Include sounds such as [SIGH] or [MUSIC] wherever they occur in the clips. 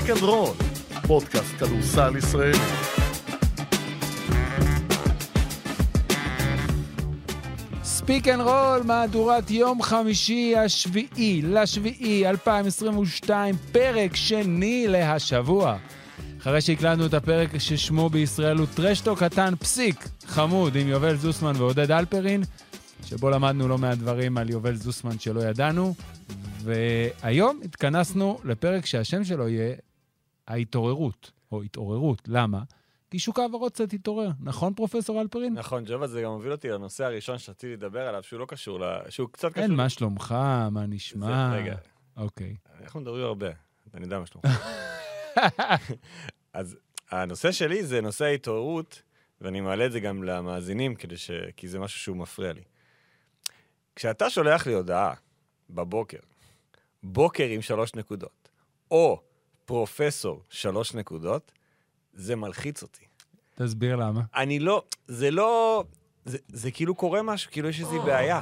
Speak and Roll, פודקאסט כדורסל ישראלי. Speak and Roll, מהדורת יום חמישי השביעי לשביעי 2022, פרק שני להשבוע. אחרי שהקלטנו את הפרק ששמו בישראל הוא טרשטו קטן פסיק, חמוד, עם יובל זוסמן ועודד אלפרין, שבו למדנו לא מעט דברים על יובל זוסמן שלא ידענו, והיום התכנסנו לפרק שהשם שלו יהיה ההתעוררות, או התעוררות. למה? כי שוק ההעברות קצת התעורר, נכון, פרופסור אלפרין? נכון, ג'ובה, זה גם מוביל אותי לנושא הראשון שרציתי לדבר עליו, שהוא לא קשור, ל... שהוא קצת קשור... אין, מה שלומך? מה נשמע? זה- רגע, אוקיי. אנחנו מדברים הרבה, אני יודע מה שלומך. [LAUGHS] אז הנושא שלי זה נושא ההתעוררות, ואני מעלה את זה גם למאזינים, כדי ש... כי זה משהו שהוא מפריע לי. כשאתה שולח לי הודעה בבוקר, בוקר עם שלוש נקודות, או פרופסור שלוש נקודות, זה מלחיץ אותי. תסביר למה. אני לא, זה לא, זה, זה כאילו קורה משהו, כאילו יש איזושהי בעיה.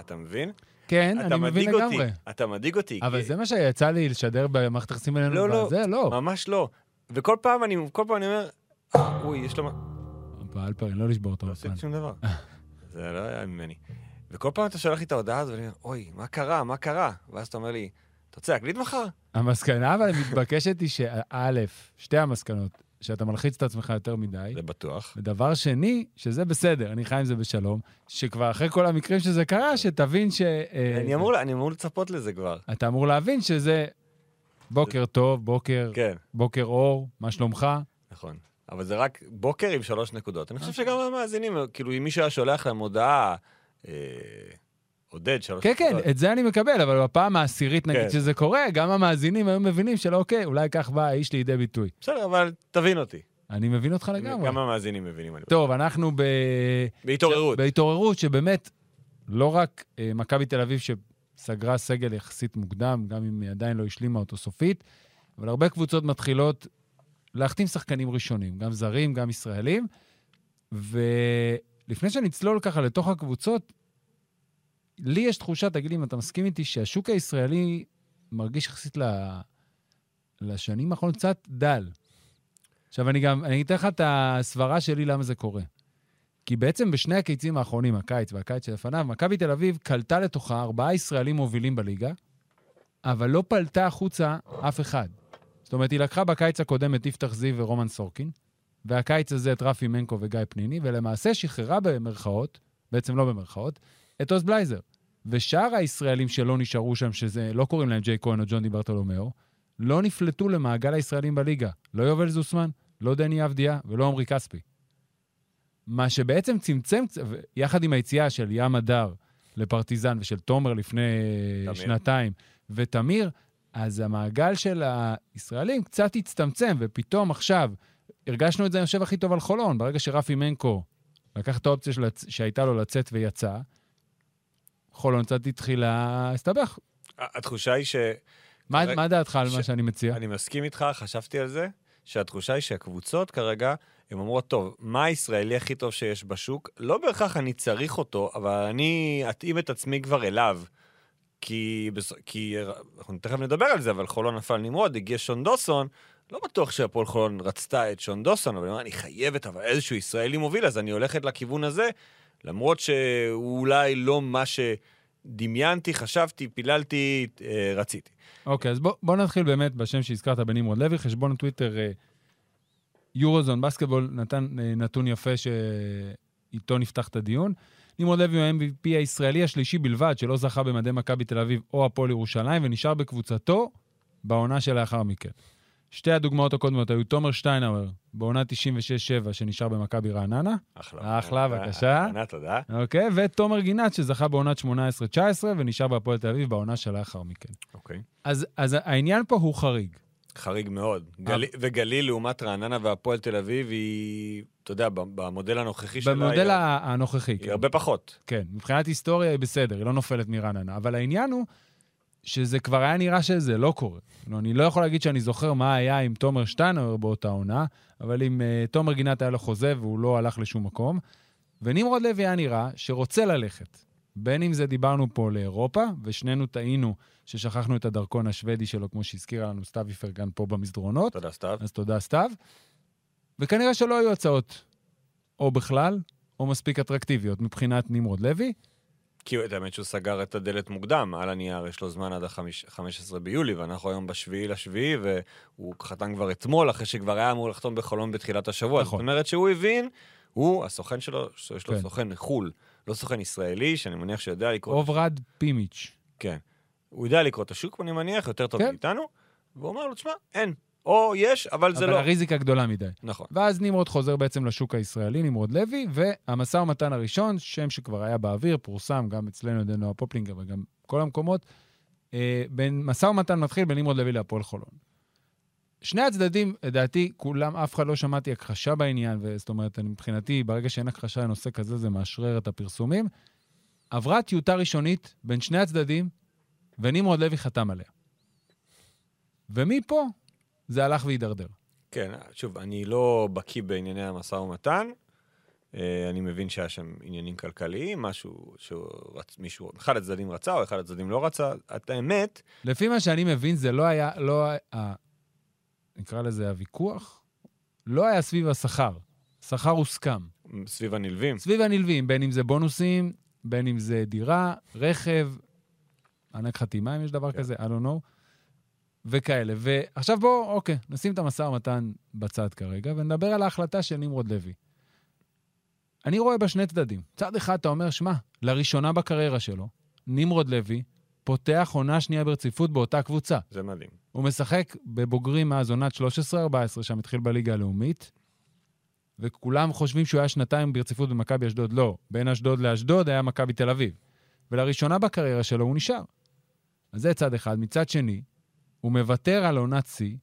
אתה מבין? כן, אתה אני מבין מדאיג לגמרי. אותי, אתה מדאיג אותי. אבל כי- זה מה שיצא לי לשדר במערכת היחסים בינינו. לא, לא. זה לא. ממש לא. וכל פעם אני, כל פעם אני אומר, "אה, אוי, יש לו... מה-" אלפרין, לא לשבור את לא. עשיתי שום דבר. [LAUGHS] זה לא היה ממני. וכל פעם אתה שולח לי את ההודעה הזאת, ואני אומר, אוי, מה קרה? מה קרה? ואז אתה אומר לי, אתה רוצה להקליט מחר? המסקנה אבל המתבקשת היא שא', שתי המסקנות, שאתה מלחיץ את עצמך יותר מדי, זה בטוח. ודבר שני, שזה בסדר, אני חי עם זה בשלום, שכבר אחרי כל המקרים שזה קרה, שתבין ש... אה, אני אמור, אני אמור לצפות לזה כבר. אתה אמור להבין שזה בוקר טוב, בוקר, כן, בוקר אור, מה שלומך? נכון. אבל זה רק בוקר עם שלוש נקודות. אני חושב שגם המאזינים, כאילו, אם מישהו היה שולח להם הודעה, אה, עודד, שלוש כן, כן, נקודות. את זה אני מקבל, אבל בפעם העשירית, נגיד, כן. שזה קורה, גם המאזינים היו מבינים שלא, אוקיי, אולי כך בא האיש לידי ביטוי. בסדר, אבל תבין אותי. אני מבין אותך לגמרי. גם המאזינים מבינים. טוב, אנחנו ב... בהתעוררות. בהתעוררות, שבאמת, לא רק אה, מכבי תל אביב שסגרה סגל יחסית מוקדם, גם אם היא עדיין לא השלימה אותו סופית, אבל הרבה קבוצות מתחילות להחתים שחקנים ראשונים, גם זרים, גם ישראלים. ולפני שנצלול ככה לתוך הקבוצות, לי יש תחושה, תגיד לי אם אתה מסכים איתי, שהשוק הישראלי מרגיש יחסית ל... לשנים האחרונות קצת דל. עכשיו, אני גם, אני אתן לך את הסברה שלי למה זה קורה. כי בעצם בשני הקיצים האחרונים, הקיץ והקיץ שלפניו, מכבי תל אביב קלטה לתוכה ארבעה ישראלים מובילים בליגה, אבל לא פלטה החוצה אף אחד. זאת אומרת, היא לקחה בקיץ הקודם את יפתח זיו ורומן סורקין, והקיץ הזה את רפי מנקו וגיא פניני, ולמעשה שחררה במרכאות, בעצם לא במרכאות, את עוז בלייזר. ושאר הישראלים שלא נשארו שם, שזה, לא קוראים להם ג'יי כהן או ג'ון דיברטולומיאו, לא נפלטו למעגל הישראלים בליגה. לא יובל זוסמן, לא דני אבדיה ולא עמרי כספי. מה שבעצם צמצם, יחד עם היציאה של ים הדר לפרטיזן ושל תומר לפני תמיר. שנתיים, ותמיר, אז המעגל של הישראלים קצת הצטמצם, ופתאום עכשיו, הרגשנו את זה, אני חושב, הכי טוב על חולון. ברגע שרפי מנקו לקח את האופציה של, שהייתה לו לצאת ויצא, חולון קצת התחילה להסתבך. התחושה היא ש... מה, רגע, מה דעתך על ש- מה שאני מציע? אני מסכים איתך, חשבתי על זה, שהתחושה היא שהקבוצות כרגע, הן אומרות, טוב, מה הישראלי הכי טוב שיש בשוק? לא בהכרח אני צריך אותו, אבל אני אתאים את עצמי כבר אליו. כי, בס- כי אנחנו תכף נדבר על זה, אבל חולון נפל נמרוד, הגיע שון דוסון, לא בטוח שהפועל חולון רצתה את שון דוסון, אבל היא אמרה, אני חייבת, אבל איזשהו ישראלי מוביל, אז אני הולכת לכיוון הזה, למרות שהוא אולי לא מה שדמיינתי, חשבתי, פיללתי, אה, רציתי. אוקיי, אז בוא, בוא נתחיל באמת בשם שהזכרת בנמרוד לוי, חשבון הטוויטר אה, יורוזון בסקטבול נתן אה, נתון יפה שאיתו נפתח את הדיון. נמרוד לוי הוא ה-MVP הישראלי השלישי בלבד שלא זכה במדי מכבי תל אביב או הפועל ירושלים ונשאר בקבוצתו בעונה שלאחר מכן. שתי הדוגמאות הקודמות היו תומר שטיינאוור בעונה 96-7 שנשאר במכבי רעננה, אחלה. אחלה, בבקשה. ענת, תודה. אוקיי? ותומר גינת שזכה בעונת 18-19 ונשאר בהפועל תל אביב בעונה שלאחר מכן. אוקיי. אז, אז העניין פה הוא חריג. חריג מאוד. גלי- וגליל לעומת רעננה והפועל תל אביב היא, אתה יודע, במודל הנוכחי שלה, במודל היא- הנוכחי, היא כן. הרבה פחות. כן. מבחינת היסטוריה היא בסדר, היא לא נופלת מרעננה. אבל העניין הוא שזה כבר היה נראה שזה לא קורה. לא, אני לא יכול להגיד שאני זוכר מה היה עם תומר שטיינאוור באותה עונה, אבל עם uh, תומר גינת היה לו חוזה והוא לא הלך לשום מקום. ונמרוד לוי היה נראה שרוצה ללכת. בין אם זה דיברנו פה לאירופה, ושנינו טעינו ששכחנו את הדרכון השוודי שלו, כמו שהזכירה לנו סתיו איפרגן פה במסדרונות. תודה, סתיו. אז תודה, סתיו. וכנראה שלא היו הצעות, או בכלל, או מספיק אטרקטיביות מבחינת נמרוד לוי. כי את האמת שהוא סגר את הדלת מוקדם, על הנייר יש לו זמן עד ה-15 ביולי, ואנחנו היום בשביעי לשביעי, והוא חתם כבר אתמול, אחרי שכבר היה אמור לחתום בחולון בתחילת השבוע. נכון. זאת אומרת שהוא הבין, הוא, הסוכן שלו, שיש לו כן. סוכן מחו"ל, לא סוכן ישראלי, שאני מניח שיודע לקרוא... אוברד פימיץ'. כן. הוא יודע לקרוא את השוק, אני מניח, יותר טוב כן. מאיתנו, והוא אומר לו, תשמע, אין. או יש, אבל זה אבל לא. הריזיקה גדולה מדי. נכון. ואז נמרוד חוזר בעצם לשוק הישראלי, נמרוד לוי, והמשא ומתן הראשון, שם שכבר היה באוויר, פורסם גם אצלנו על ידי נועה פופלינגר וגם כל המקומות, אה, בין, משא ומתן מתחיל בין נמרוד לוי להפועל חולון. שני הצדדים, לדעתי, כולם, אף אחד לא שמעתי הכחשה בעניין, וזאת אומרת, אני, מבחינתי, ברגע שאין הכחשה לנושא כזה, זה מאשרר את הפרסומים. עברה טיוטה ראשונית בין שני הצדדים, ונמרוד לוי חתם עליה. ומפה זה הלך והידרדר. כן, שוב, אני לא בקיא בענייני המשא ומתן. אה, אני מבין שהיה שם עניינים כלכליים, משהו שמישהו, אחד הצדדים רצה או אחד הצדדים לא רצה. את האמת, לפי מה שאני מבין, זה לא היה, לא היה, נקרא לזה הוויכוח, לא היה סביב השכר. שכר הוסכם. סביב הנלווים. סביב הנלווים, בין אם זה בונוסים, בין אם זה דירה, רכב, מענק חתימה, אם יש דבר כן. כזה, I don't know, וכאלה. ועכשיו בואו, אוקיי, נשים את המשא ומתן בצד כרגע, ונדבר על ההחלטה של נמרוד לוי. אני רואה בה שני צדדים. צד אחד, אתה אומר, שמע, לראשונה בקריירה שלו, נמרוד לוי פותח עונה שנייה ברציפות באותה קבוצה. זה מדהים. הוא משחק בבוגרים מאז עונת 13-14, שם התחיל בליגה הלאומית, וכולם חושבים שהוא היה שנתיים ברציפות במכבי אשדוד. לא, בין אשדוד לאשדוד היה מכבי תל אביב. ולראשונה בקריירה שלו הוא נשאר. אז זה צד אחד. מצד שני, הוא מוותר על עונת שיא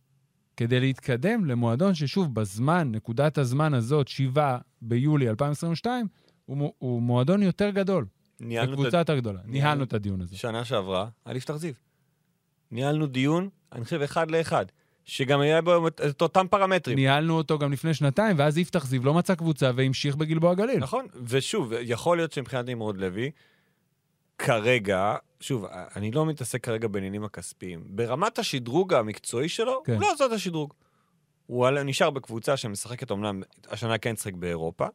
כדי להתקדם למועדון ששוב, בזמן, נקודת הזמן הזאת, 7 ביולי 2022, הוא, הוא מועדון יותר גדול. ניהלנו וקבוצה את יותר גדולה. ניהלנו את הדיון הזה. השנה שעברה על יפתח זיו. ניהלנו דיון, אני חושב, אחד לאחד, שגם היה בו את את אותם פרמטרים. ניהלנו אותו גם לפני שנתיים, ואז יפתח זיו לא מצא קבוצה והמשיך בגלבוע גליל. נכון, ושוב, יכול להיות שמבחינת נמרוד לוי, כרגע, שוב, אני לא מתעסק כרגע בעניינים הכספיים. ברמת השדרוג המקצועי שלו, כן. הוא לא עשה את השדרוג. הוא על- נשאר בקבוצה שמשחקת אומנם, השנה כן שיחק באירופה,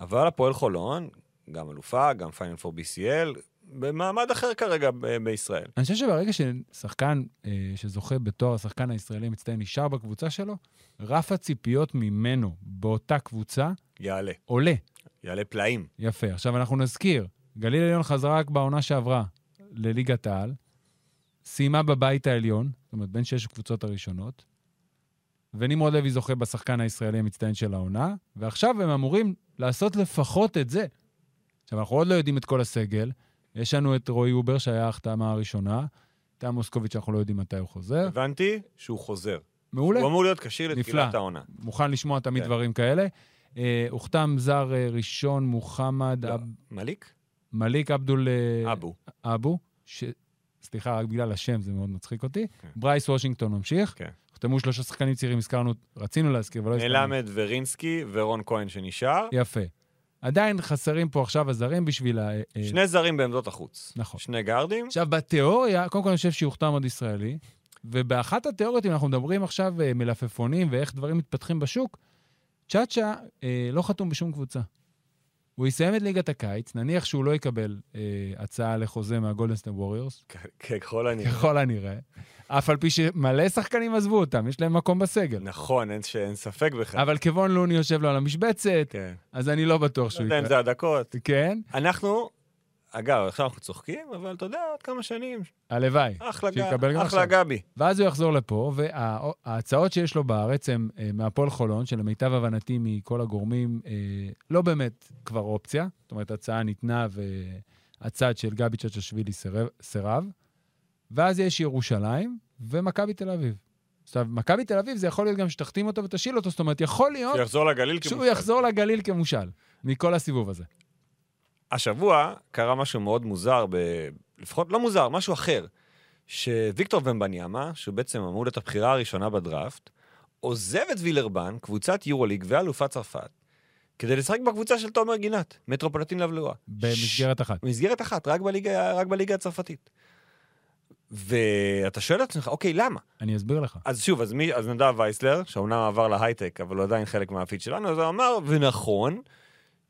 אבל הפועל חולון, גם אלופה, גם פיינל פור BCL, במעמד אחר כרגע ב- בישראל. אני חושב שברגע ששחקן אה, שזוכה בתואר השחקן הישראלי המצטיין נשאר בקבוצה שלו, רף הציפיות ממנו באותה קבוצה יעלה, עולה. יעלה פלאים. יפה. עכשיו אנחנו נזכיר, גליל עליון חזרה רק בעונה שעברה לליגת העל, סיימה בבית העליון, זאת אומרת, בין שש הקבוצות הראשונות, ונמרוד לוי זוכה בשחקן הישראלי המצטיין של העונה, ועכשיו הם אמורים לעשות לפחות את זה. עכשיו, אנחנו עוד לא יודעים את כל הסגל. יש לנו את רועי הובר, שהיה ההחתמה הראשונה, את מוסקוביץ', שאנחנו לא יודעים מתי הוא חוזר. הבנתי שהוא חוזר. מעולה. הוא אמור להיות כשיר. לתחילת העונה. מוכן לשמוע תמיד כן. דברים כאלה. אה, הוחתם זר אה, ראשון, מוחמד לא. אב... מליק? מליק עבדול אה, אבו. אבו, ש... סליחה, רק בגלל השם, זה מאוד מצחיק אותי. כן. ברייס וושינגטון ממשיך. כן. הוחתמו שלושה שחקנים צעירים, הזכרנו, רצינו להזכיר, אבל לא הזכרנו. מלמד ורינסקי ורון כהן שנשאר. יפה. עדיין חסרים פה עכשיו הזרים בשביל ה... אה, שני זרים בעמדות החוץ. נכון. שני גארדים. עכשיו, בתיאוריה, קודם כל אני חושב שיוחתם עוד ישראלי, ובאחת התיאוריות, אם אנחנו מדברים עכשיו אה, מלפפונים ואיך דברים מתפתחים בשוק, צ'אצ'ה אה, לא חתום בשום קבוצה. הוא יסיים את ליגת הקיץ, נניח שהוא לא יקבל אה, הצעה לחוזה מהגולדנסטר ווריורס, ככל הנראה. ככל הנראה, אף על פי שמלא שחקנים עזבו אותם, יש להם מקום בסגל. נכון, אין ש- אין ספק בכלל. אבל כבון לוני יושב לו על המשבצת, כן. אז אני לא בטוח לא שהוא יודע אם זה הדקות. כן, אנחנו, אגב, עכשיו אנחנו צוחקים, אבל אתה יודע, עוד כמה שנים. הלוואי. אחלה שיקבל גם. אחלה. גבי. ואז הוא יחזור לפה, וההצעות שיש לו בארץ הן אה, מהפועל חולון, שלמיטב הבנתי מכל הגורמים, אה, לא באמת כבר אופציה. זאת אומרת, הצעה ניתנה והצד של גבי צ'צ'שווילי סירב-. ואז יש ירושלים ומכבי תל אביב. עכשיו, מכבי תל אביב זה יכול להיות גם שתחתים אותו ותשאיל אותו, זאת אומרת, יכול להיות שיחזור לגליל שהוא כמושג. יחזור לגליל כמושל, מכל הסיבוב הזה. השבוע קרה משהו מאוד מוזר, ב... לפחות לא מוזר, משהו אחר. שוויקטור ומבניאמה, שהוא בעצם אמור להיות הבחירה הראשונה בדראפט, עוזב את וילרבן, קבוצת יורוליג ואלופת צרפת, כדי לשחק בקבוצה של תומר גינת, מטרופולטין לבלורה. במסגרת אחת. מסגרת אחת, רק בליגה, רק בליגה הצרפתית. ואתה שואל את עצמך, אוקיי, למה? אני אסביר לך. אז שוב, אז, מי, אז נדב וייסלר, שאומנם עבר להייטק, אבל הוא עדיין חלק מהפיד שלנו, אז הוא אמר, ונכון,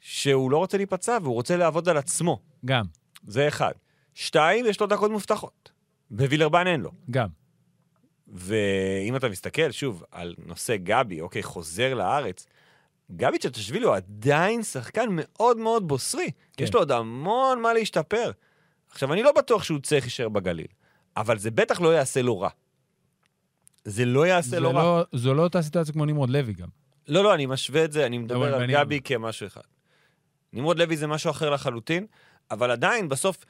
שהוא לא רוצה להיפצע והוא רוצה לעבוד על עצמו. גם, זה אחד. שתיים, יש לו דקות מובטחות. בווילרבן אין לו. גם. ואם אתה מסתכל, שוב, על נושא גבי, אוקיי, חוזר לארץ, גבי צ'טשווילי הוא עדיין שחקן מאוד מאוד בוסרי. כן. יש לו עוד המון מה להשתפר. עכשיו, אני לא בטוח שהוא צריך להישאר בגליל, אבל זה בטח לא יעשה לו רע. זה לא יעשה זה לו רע. לא, זו לא אותה סיטואציה כמו נמרוד לוי גם. לא, לא, אני משווה את זה, אני מדבר על גבי כמשהו אחד. נמרוד לוי זה משהו אחר לחלוטין, אבל עדיין, בסוף,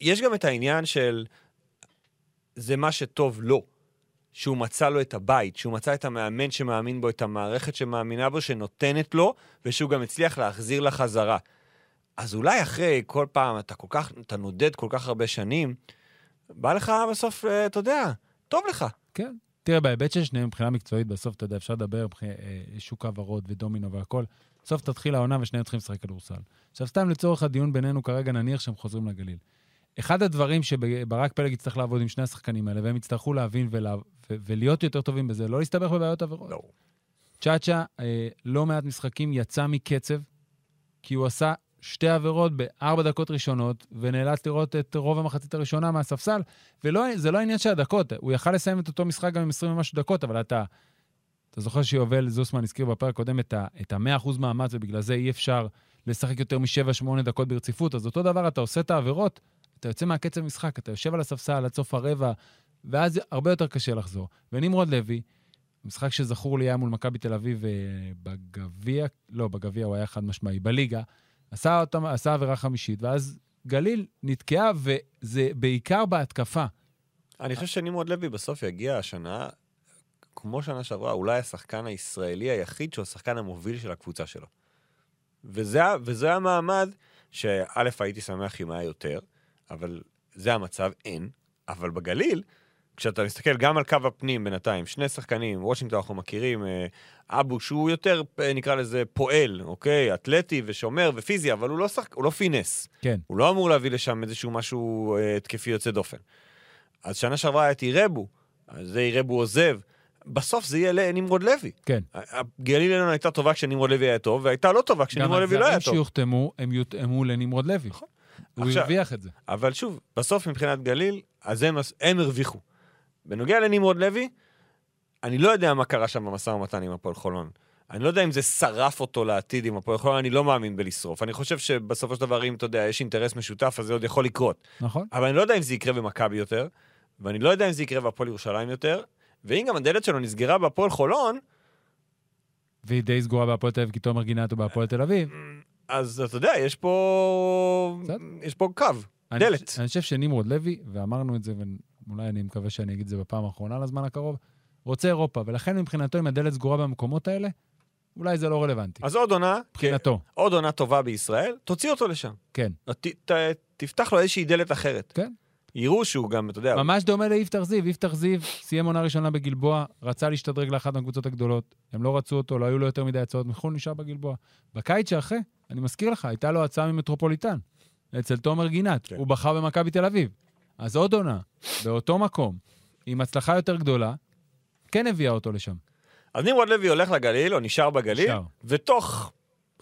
יש גם את העניין של זה מה שטוב לו. שהוא מצא לו את הבית, שהוא מצא את המאמן שמאמין בו, את המערכת שמאמינה בו, שנותנת לו, ושהוא גם הצליח להחזיר לה חזרה. אז אולי אחרי כל פעם, אתה כל כך, אתה נודד כל כך הרבה שנים, בא לך בסוף, אה, אתה יודע, טוב לך. כן. תראה, בהיבט של שניהם מבחינה מקצועית, בסוף, אתה יודע, אפשר לדבר אה, שוק העברות ודומינו והכל. בסוף תתחיל העונה ושניהם צריכים לשחק כדורסל. עכשיו, סתם לצורך הדיון בינינו כרגע, נניח שהם חוזרים לגליל. אחד הדברים שברק פלג יצטרך לעבוד עם שני השחקנים האלה, והם יצטרכו להבין ולה, ו- ולהיות יותר טובים בזה, לא להסתבך בבעיות עבירות. לא. צ'אצ'ה, אה, לא מעט משחקים, יצא מקצב, כי הוא עשה שתי עבירות בארבע דקות ראשונות, ונאלץ לראות את רוב המחצית הראשונה מהספסל, וזה לא העניין של הדקות, הוא יכל לסיים את אותו משחק גם עם 20 ומשהו דקות, אבל אתה... אתה זוכר שיובל זוסמן הזכיר בפרק הקודם את ה- את ה-100% מאמץ, ובגלל זה אי אפשר לשחק יותר מ-7-8 דקות ברציפות, אז אותו דבר, אתה עושה את העבירות, אתה יוצא מהקצב משחק, אתה יושב על הספסל עד סוף הרבע, ואז הרבה יותר קשה לחזור. ונמרוד לוי, משחק שזכור לי היה מול מכבי תל אביב אה, בגביע, לא, בגביע הוא היה חד משמעי, בליגה, עשה, אותם, עשה עבירה חמישית, ואז גליל נתקעה, וזה בעיקר בהתקפה. אני חושב שנמרוד לוי בסוף יגיע השנה, כמו שנה שעברה, אולי השחקן הישראלי היחיד שהוא השחקן המוביל של הקבוצה שלו. וזה, וזה המעמד שא', הייתי שמח אם היה יותר, אבל זה המצב, אין. אבל בגליל, כשאתה מסתכל גם על קו הפנים בינתיים, שני שחקנים, וושינגטון אנחנו מכירים, אה, אבו שהוא יותר, אה, נקרא לזה, פועל, אוקיי? אתלטי ושומר ופיזי, אבל הוא לא, שחק... הוא לא פינס. כן. הוא לא אמור להביא לשם איזשהו משהו אה, התקפי יוצא דופן. אז שנה שעברה היה את אירבו, אז זה אירבו עוזב. בסוף זה יהיה לנמרוד לוי. כן. גליל עליון הייתה טובה כשנמרוד לוי היה טוב, והייתה לא טובה כשנמרוד לוי לא היה הזרים טוב. שיוחתמו, הם יותאמו לנמרוד לוי. הוא עכשיו- הרוויח את זה. אבל שוב, בסוף מבחינת גליל, אז הם, הם הרוויחו. בנוגע לנמרוד לוי, אני לא יודע מה קרה שם במשא ומתן עם הפועל חולון. אני לא יודע אם זה שרף אותו לעתיד עם הפועל חולון, אני לא מאמין בלשרוף. אני חושב שבסופו של דבר, אם אתה יודע, יש אינטרס משותף, אז זה עוד יכול לקרות. נכון? אבל אני לא יודע אם זה יקרה במכבי יותר, ואני לא יודע אם זה יקרה בהפועל ירושלים יותר, ואם גם הדלת שלו נסגרה בהפועל חולון, והיא די סגורה בהפועל תל אביב, כי תומר גינת הוא בהפועל תל אביב. אז אתה יודע, יש פה... יש פה קו, אני דלת. אני חושב שנמרוד לוי, ואמרנו את זה, ואולי אני מקווה שאני אגיד את זה בפעם האחרונה לזמן הקרוב, רוצה אירופה, ולכן מבחינתו, אם הדלת סגורה במקומות האלה, אולי זה לא רלוונטי. אז עוד עונה, מבחינתו, עוד עונה טובה בישראל, תוציא אותו לשם. כן. ת, ת, תפתח לו איזושהי דלת אחרת. כן. יראו שהוא גם, אתה יודע, ממש דומה ליפתח זיו. יפתח זיו סיים עונה ראשונה בגלבוע, רצה להשתדרג לאחת מהקבוצות הגדולות. הם לא רצו אותו, לא היו לו יותר מדי הצעות מחו"ל, נשאר בגלבוע. בקיץ שאחרי, אני מזכיר לך, הייתה לו הצעה ממטרופוליטן, אצל תומר גינת. כן. הוא בחר במכבי תל אביב. אז עוד עונה, באותו מקום, עם הצלחה יותר גדולה, כן הביאה אותו לשם. אז נמרוד לוי הולך לגליל, או נשאר בגליל, נשאר. ותוך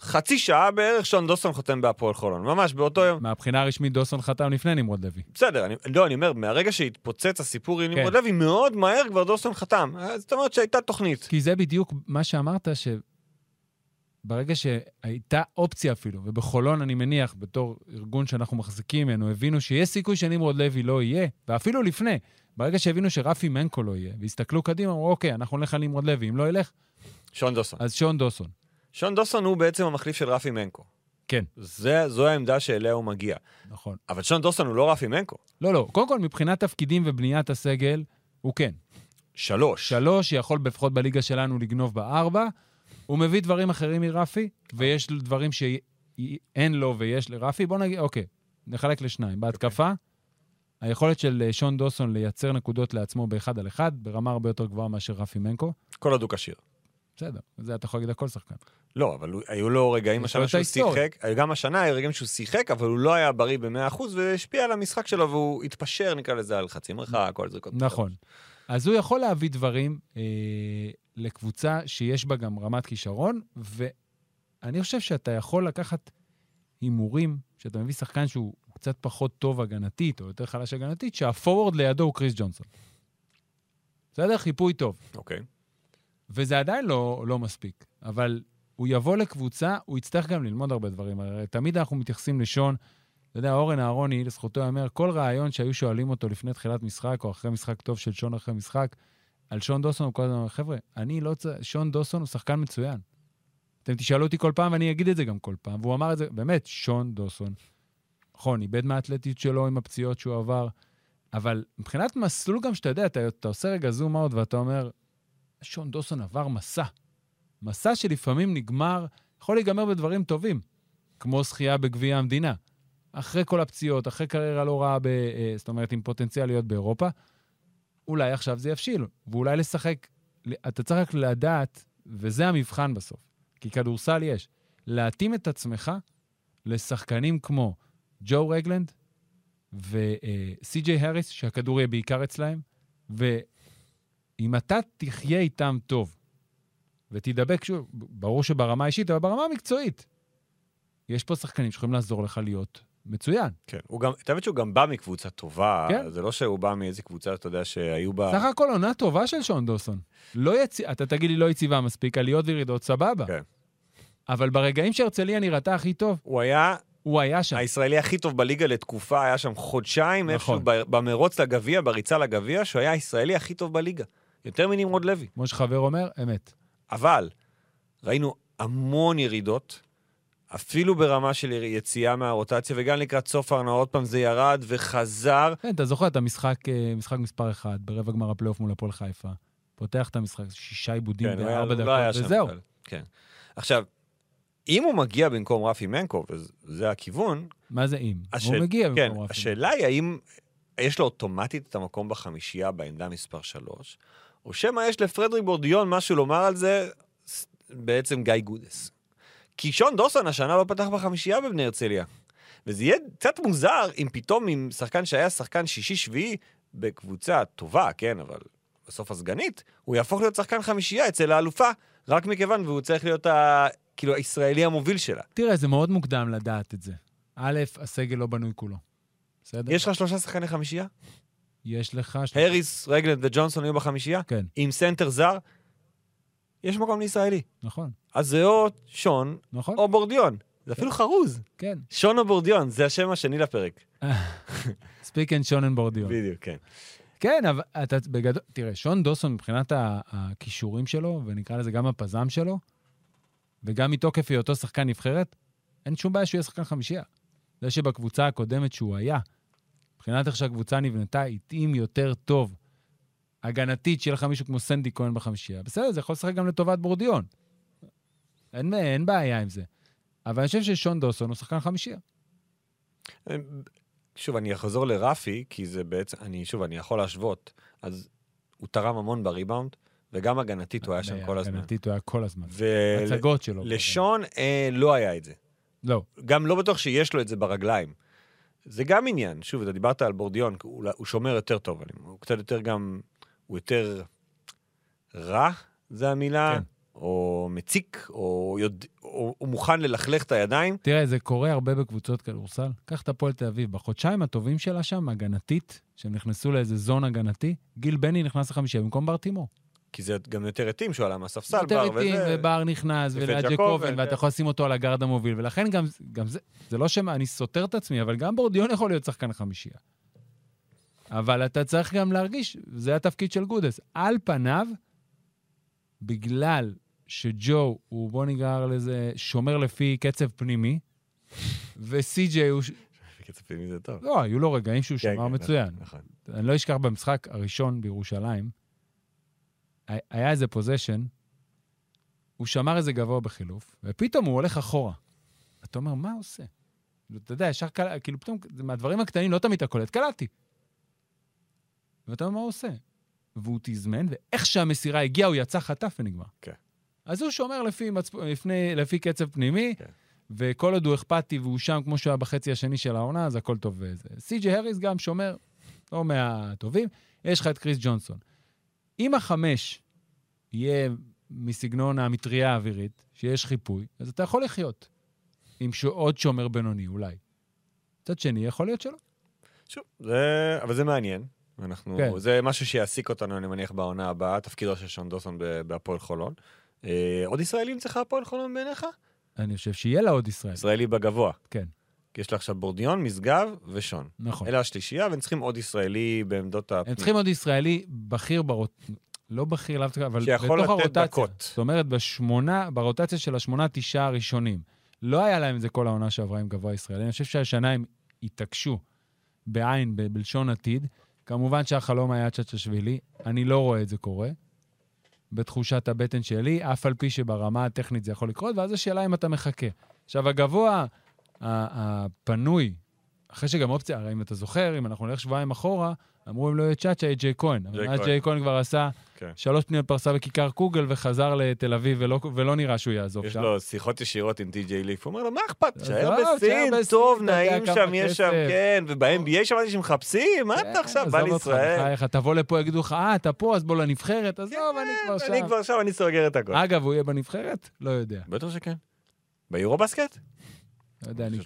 חצי שעה בערך שון דוסון חותם בהפועל חולון. ממש באותו יום. מהבחינה הרשמית דוסון חתם לפני נמרוד לוי. בסדר, אני, לא, אני אומר, מהרגע שהתפוצץ הסיפור עם כן. נמרוד לוי, מאוד מהר כבר דוסון חתם. אז זאת אומרת שהייתה תוכנית. כי זה בדיוק מה שאמרת, שברגע שהייתה אופציה אפילו, ובחולון, אני מניח, בתור ארגון שאנחנו מחזיקים ממנו, הבינו שיש סיכוי שנמרוד לוי לא יהיה, ואפילו לפני, ברגע שהבינו שרפי מנקו לא יהיה, והסתכלו קדימה, אמרו, אוקיי, אנחנו נלך על נמרוד לוי, אם לא ילך, שון דוסון. אז שון דוסון. שון דוסון הוא בעצם המחליף של רפי מנקו. כן, זה, זו העמדה שאליה הוא מגיע. נכון. אבל שון דוסון הוא לא רפי מנקו. לא, לא, קודם כל, מבחינת תפקידים ובניית הסגל, הוא כן. שלוש. שלוש, שיכול לפחות בליגה שלנו לגנוב בארבע. הוא מביא דברים אחרים מרפי, ויש דברים שאין לו ויש לרפי. בוא נגיד, אוקיי, נחלק לשניים. בהתקפה, היכולת של שון דוסון לייצר נקודות לעצמו באחד על אחד, ברמה הרבה יותר גבוהה מאשר רפי מנקו. כל עוד הוא כשיר. בסדר, זה אתה יכול להגיד על כל שחקן. לא, אבל היו לו רגעים השנה שהוא. שיחק, גם השנה היו רגעים שהוא שיחק, אבל הוא לא היה בריא ב-100% והשפיע על המשחק שלו, והוא התפשר, נקרא לזה, על חצי מרחק, כל זריקות. נכון. אז הוא יכול להביא דברים אה, לקבוצה שיש בה גם רמת כישרון, ואני חושב שאתה יכול לקחת הימורים, שאתה מביא שחקן שהוא קצת פחות טוב הגנתית, או יותר חלש הגנתית, שהפורוורד לידו הוא קריס ג'ונסון. בסדר? חיפוי טוב. אוקיי. וזה עדיין לא, לא מספיק, אבל הוא יבוא לקבוצה, הוא יצטרך גם ללמוד הרבה דברים. הרי תמיד אנחנו מתייחסים לשון, אתה יודע, אורן אהרוני, לזכותו ייאמר, כל רעיון שהיו שואלים אותו לפני תחילת משחק, או אחרי משחק טוב של שון אחרי משחק, על שון דוסון, הוא כל הזמן אומר, חבר'ה, אני לא צריך, שון דוסון הוא שחקן מצוין. אתם תשאלו אותי כל פעם, ואני אגיד את זה גם כל פעם. והוא אמר את זה, באמת, שון דוסון. נכון, איבד מהאתלטיות שלו עם הפציעות שהוא עבר, אבל מבחינת מסלול גם שאתה יודע, אתה, אתה עושה רגע זום אאוט ואתה אומר, שון דוסון עבר מסע. מסע שלפעמים נגמר, יכול להיגמר בדברים טובים, כמו זכייה בגביע המדינה. אחרי כל הפציעות, אחרי קריירה לא רעה, ב, אה, זאת אומרת, עם פוטנציאל להיות באירופה, אולי עכשיו זה יבשיל, ואולי לשחק. אתה צריך רק לדעת, וזה המבחן בסוף, כי כדורסל יש, להתאים את עצמך לשחקנים כמו ג'ו רגלנד וסי.ג'יי הריס, שהכדור יהיה בעיקר אצלהם, ואם אתה תחיה איתם טוב, ותדבק, שוב, ברור שברמה האישית, אבל ברמה המקצועית, יש פה שחקנים שיכולים לעזור לך להיות מצוין. כן. הוא גם, את האמת שהוא גם בא מקבוצה טובה, כן. זה לא שהוא בא מאיזה קבוצה, אתה יודע, שהיו בה... סך הכל עונה טובה של שון דוסון. לא יצ... אתה תגיד לי לא יציבה מספיק, עליות וירידות, סבבה. כן. אבל ברגעים שהרצליה נראתה הכי טוב, הוא היה הוא היה שם. הישראלי הכי טוב בליגה לתקופה, היה שם חודשיים איפשהו נכון. ב- במרוץ לגביע, בריצה לגביע, שהוא היה הישראלי הכי טוב בליגה. יותר מנמרוד לוי. כמו שחבר אומר, אמת. אבל ראינו המון ירידות, אפילו ברמה של יציאה מהרוטציה, וגם לקראת סוף העונה עוד פעם זה ירד וחזר. כן, אתה זוכר את המשחק, אה, משחק מספר אחד, ברבע גמר הפלייאוף מול הפועל חיפה. פותח את המשחק, שישה עיבודים כן, בארבע לא דקות, שם וזהו. כן. עכשיו, אם הוא מגיע במקום רפי מנקו, וזה הכיוון, מה זה אם? השאל- הוא מגיע כן, במקום רפי. השאלה היא האם יש לו אוטומטית את המקום בחמישייה בעמדה מספר 3, או שמא יש לפרדריק בורדיון משהו לומר על זה, בעצם גיא גודס. כי שון דוסון השנה לא פתח בחמישייה בבני הרצליה. וזה יהיה קצת מוזר אם פתאום עם שחקן שהיה שחקן שישי-שביעי בקבוצה טובה, כן, אבל בסוף הסגנית, הוא יהפוך להיות שחקן חמישייה אצל האלופה, רק מכיוון והוא צריך להיות ה... כאילו הישראלי המוביל שלה. תראה, זה מאוד מוקדם לדעת את זה. א', הסגל לא בנוי כולו. בסדר? יש לך שלושה שחקני חמישייה? יש לך... הריס, רגלנד וג'ונסון היו בחמישייה? כן, עם סנטר זר, יש מקום לישראלי. נכון. אז זה או שון נכון? או בורדיון. זה אפילו חרוז. כן. שון או בורדיון, זה השם השני לפרק. Speak and שונן בורדיון. בדיוק, כן. כן, אבל אתה בגדול... תראה, שון דוסון, מבחינת הכישורים שלו, ונקרא לזה גם הפזם שלו, וגם מתוקף היותו שחקן נבחרת, אין שום בעיה שהוא יהיה שחקן חמישייה. זה שבקבוצה הקודמת שהוא היה, מבחינת איך שהקבוצה נבנתה, התאים יותר טוב הגנתית, שיהיה לך מישהו כמו סנדי כהן בחמישייה. בסדר, זה יכול לשחק גם לטובת בורדיון. אין, אין בעיה עם זה. אבל אני חושב ששון דוסון הוא שחקן חמישייה. שוב, אני אחזור לרפי, כי זה בעצם, אני, שוב, אני יכול להשוות. אז הוא תרם המון בריבאונד, וגם הגנתית הוא היה שם כל הזמן. הגנתית הוא היה כל הזמן. הצגות שלו. אה, לא היה את זה. לא. גם לא בטוח שיש לו את זה ברגליים. זה גם עניין. שוב, אתה דיברת על בורדיון, הוא, הוא שומר יותר טוב, אני- הוא קצת יותר גם, הוא יותר רע, זה המילה, כן. או מציק, או, יודע, או הוא מוכן ללכלך את הידיים. תראה, זה קורה הרבה בקבוצות כדורסל. קח את הפועל תל אביב. בחודשיים הטובים שלה שם, הגנתית, שהם נכנסו לאיזה זון הגנתי, גיל בני נכנס לחמישייה במקום בר תימור. כי זה גם יותר התאים שהוא עלה מהספסל, יותר בר, וזה... ובר נכנס, ופט וליד ג'קובן, ג'קובן, כן. ואתה יכול לשים אותו על הגארד המוביל, ולכן גם, גם זה, זה לא שאני סותר את עצמי, אבל גם בורדיון יכול להיות שחקן חמישייה. אבל אתה צריך גם להרגיש, זה התפקיד של גודס. על פניו, בגלל שג'ו הוא, בוא נגרר לזה, שומר לפי קצב פנימי, וסי.ג'יי הוא... בקצב פנימי זה טוב. לא, היו לו רגעים שהוא כן, שמר כן, מצוין. נכון. אני לא אשכח במשחק הראשון בירושלים, היה איזה פוזיישן, הוא שמר איזה גבוה בחילוף, ופתאום הוא הולך אחורה. אתה אומר, מה הוא עושה? אתה יודע, ישר קל... כאילו פתאום, מהדברים הקטנים לא תמיד אתה קולט, קלטתי. ואתה אומר, מה הוא עושה? והוא תזמן, ואיך שהמסירה הגיעה, הוא יצא חטף ונגמר. כן. אז הוא שומר לפי, מצפ... לפני, לפי קצב פנימי, כן. וכל עוד הוא אכפתי והוא שם כמו שהוא היה בחצי השני של העונה, אז הכל טוב. סי.ג'י הריס גם שומר, לא מהטובים. יש לך את קריס ג'ונסון. אם החמש יהיה מסגנון המטריה האווירית, שיש חיפוי, אז אתה יכול לחיות עם ש... עוד שומר בינוני, אולי. מצד שני, יכול להיות שלא. שוב, זה... אבל זה מעניין. אנחנו... כן. זה משהו שיעסיק אותנו, אני מניח, בעונה הבאה, תפקידו של שון דוסון בהפועל חולון. אה, עוד ישראלים צריכה הפועל חולון בעיניך? אני חושב שיהיה לה עוד ישראל. ישראלי בגבוה. כן, כי יש לה עכשיו בורדיון, משגב ושון. נכון. אלה השלישייה, והם צריכים עוד ישראלי בעמדות הפנים. הם צריכים עוד ישראלי בכיר ברוט... לא בכיר, לאו דווקא, אבל שיכול בתוך לתת הרוטציה. דקות. זאת אומרת, בשמונה, ברוטציה של השמונה, תשעה הראשונים. לא היה להם את זה כל העונה שעברה עם גבוה ישראלי. אני חושב שהשנה הם התעקשו בעין, ב- בלשון עתיד. כמובן שהחלום היה צ'צ'שווילי, אני לא רואה את זה קורה. בתחושת הבטן שלי, אף על פי שברמה הטכנית זה יכול לקרות, ואז השאלה אם אתה מחכה. עכשיו, הגבוה הפנוי, אחרי שגם אופציה, הרי אם אתה זוכר, אם אנחנו נלך שבועיים אחורה, אמרו אם לא יהיה צ'אצ'ה, יהיה ג'יי כהן. אבל אז. ג'יי כהן כבר עשה כן. שלוש פניות פרסה בכיכר קוגל וחזר לתל אביב, ולא, ולא נראה שהוא יעזוב יש שם. לו שיחות ישירות עם טי.ג'יי ליף, הוא אומר לו, מה אכפת? תשאר בסין, טוב, נעים שם, יש שם. כן, וב-NBA שמעתי שמחפשים, מה אתה עכשיו בא כן, לישראל? בחייך, תבוא לפה, יגידו לך, אה, אתה פה, אז בוא לנבחרת, עזוב, אני כבר כן, אני שם. כבר שם, אני סוגר את הכל. אגב, הוא יהיה בנבחרת? לא יודע. בטח שכן. ביורו בסקט? לא יודע, אני...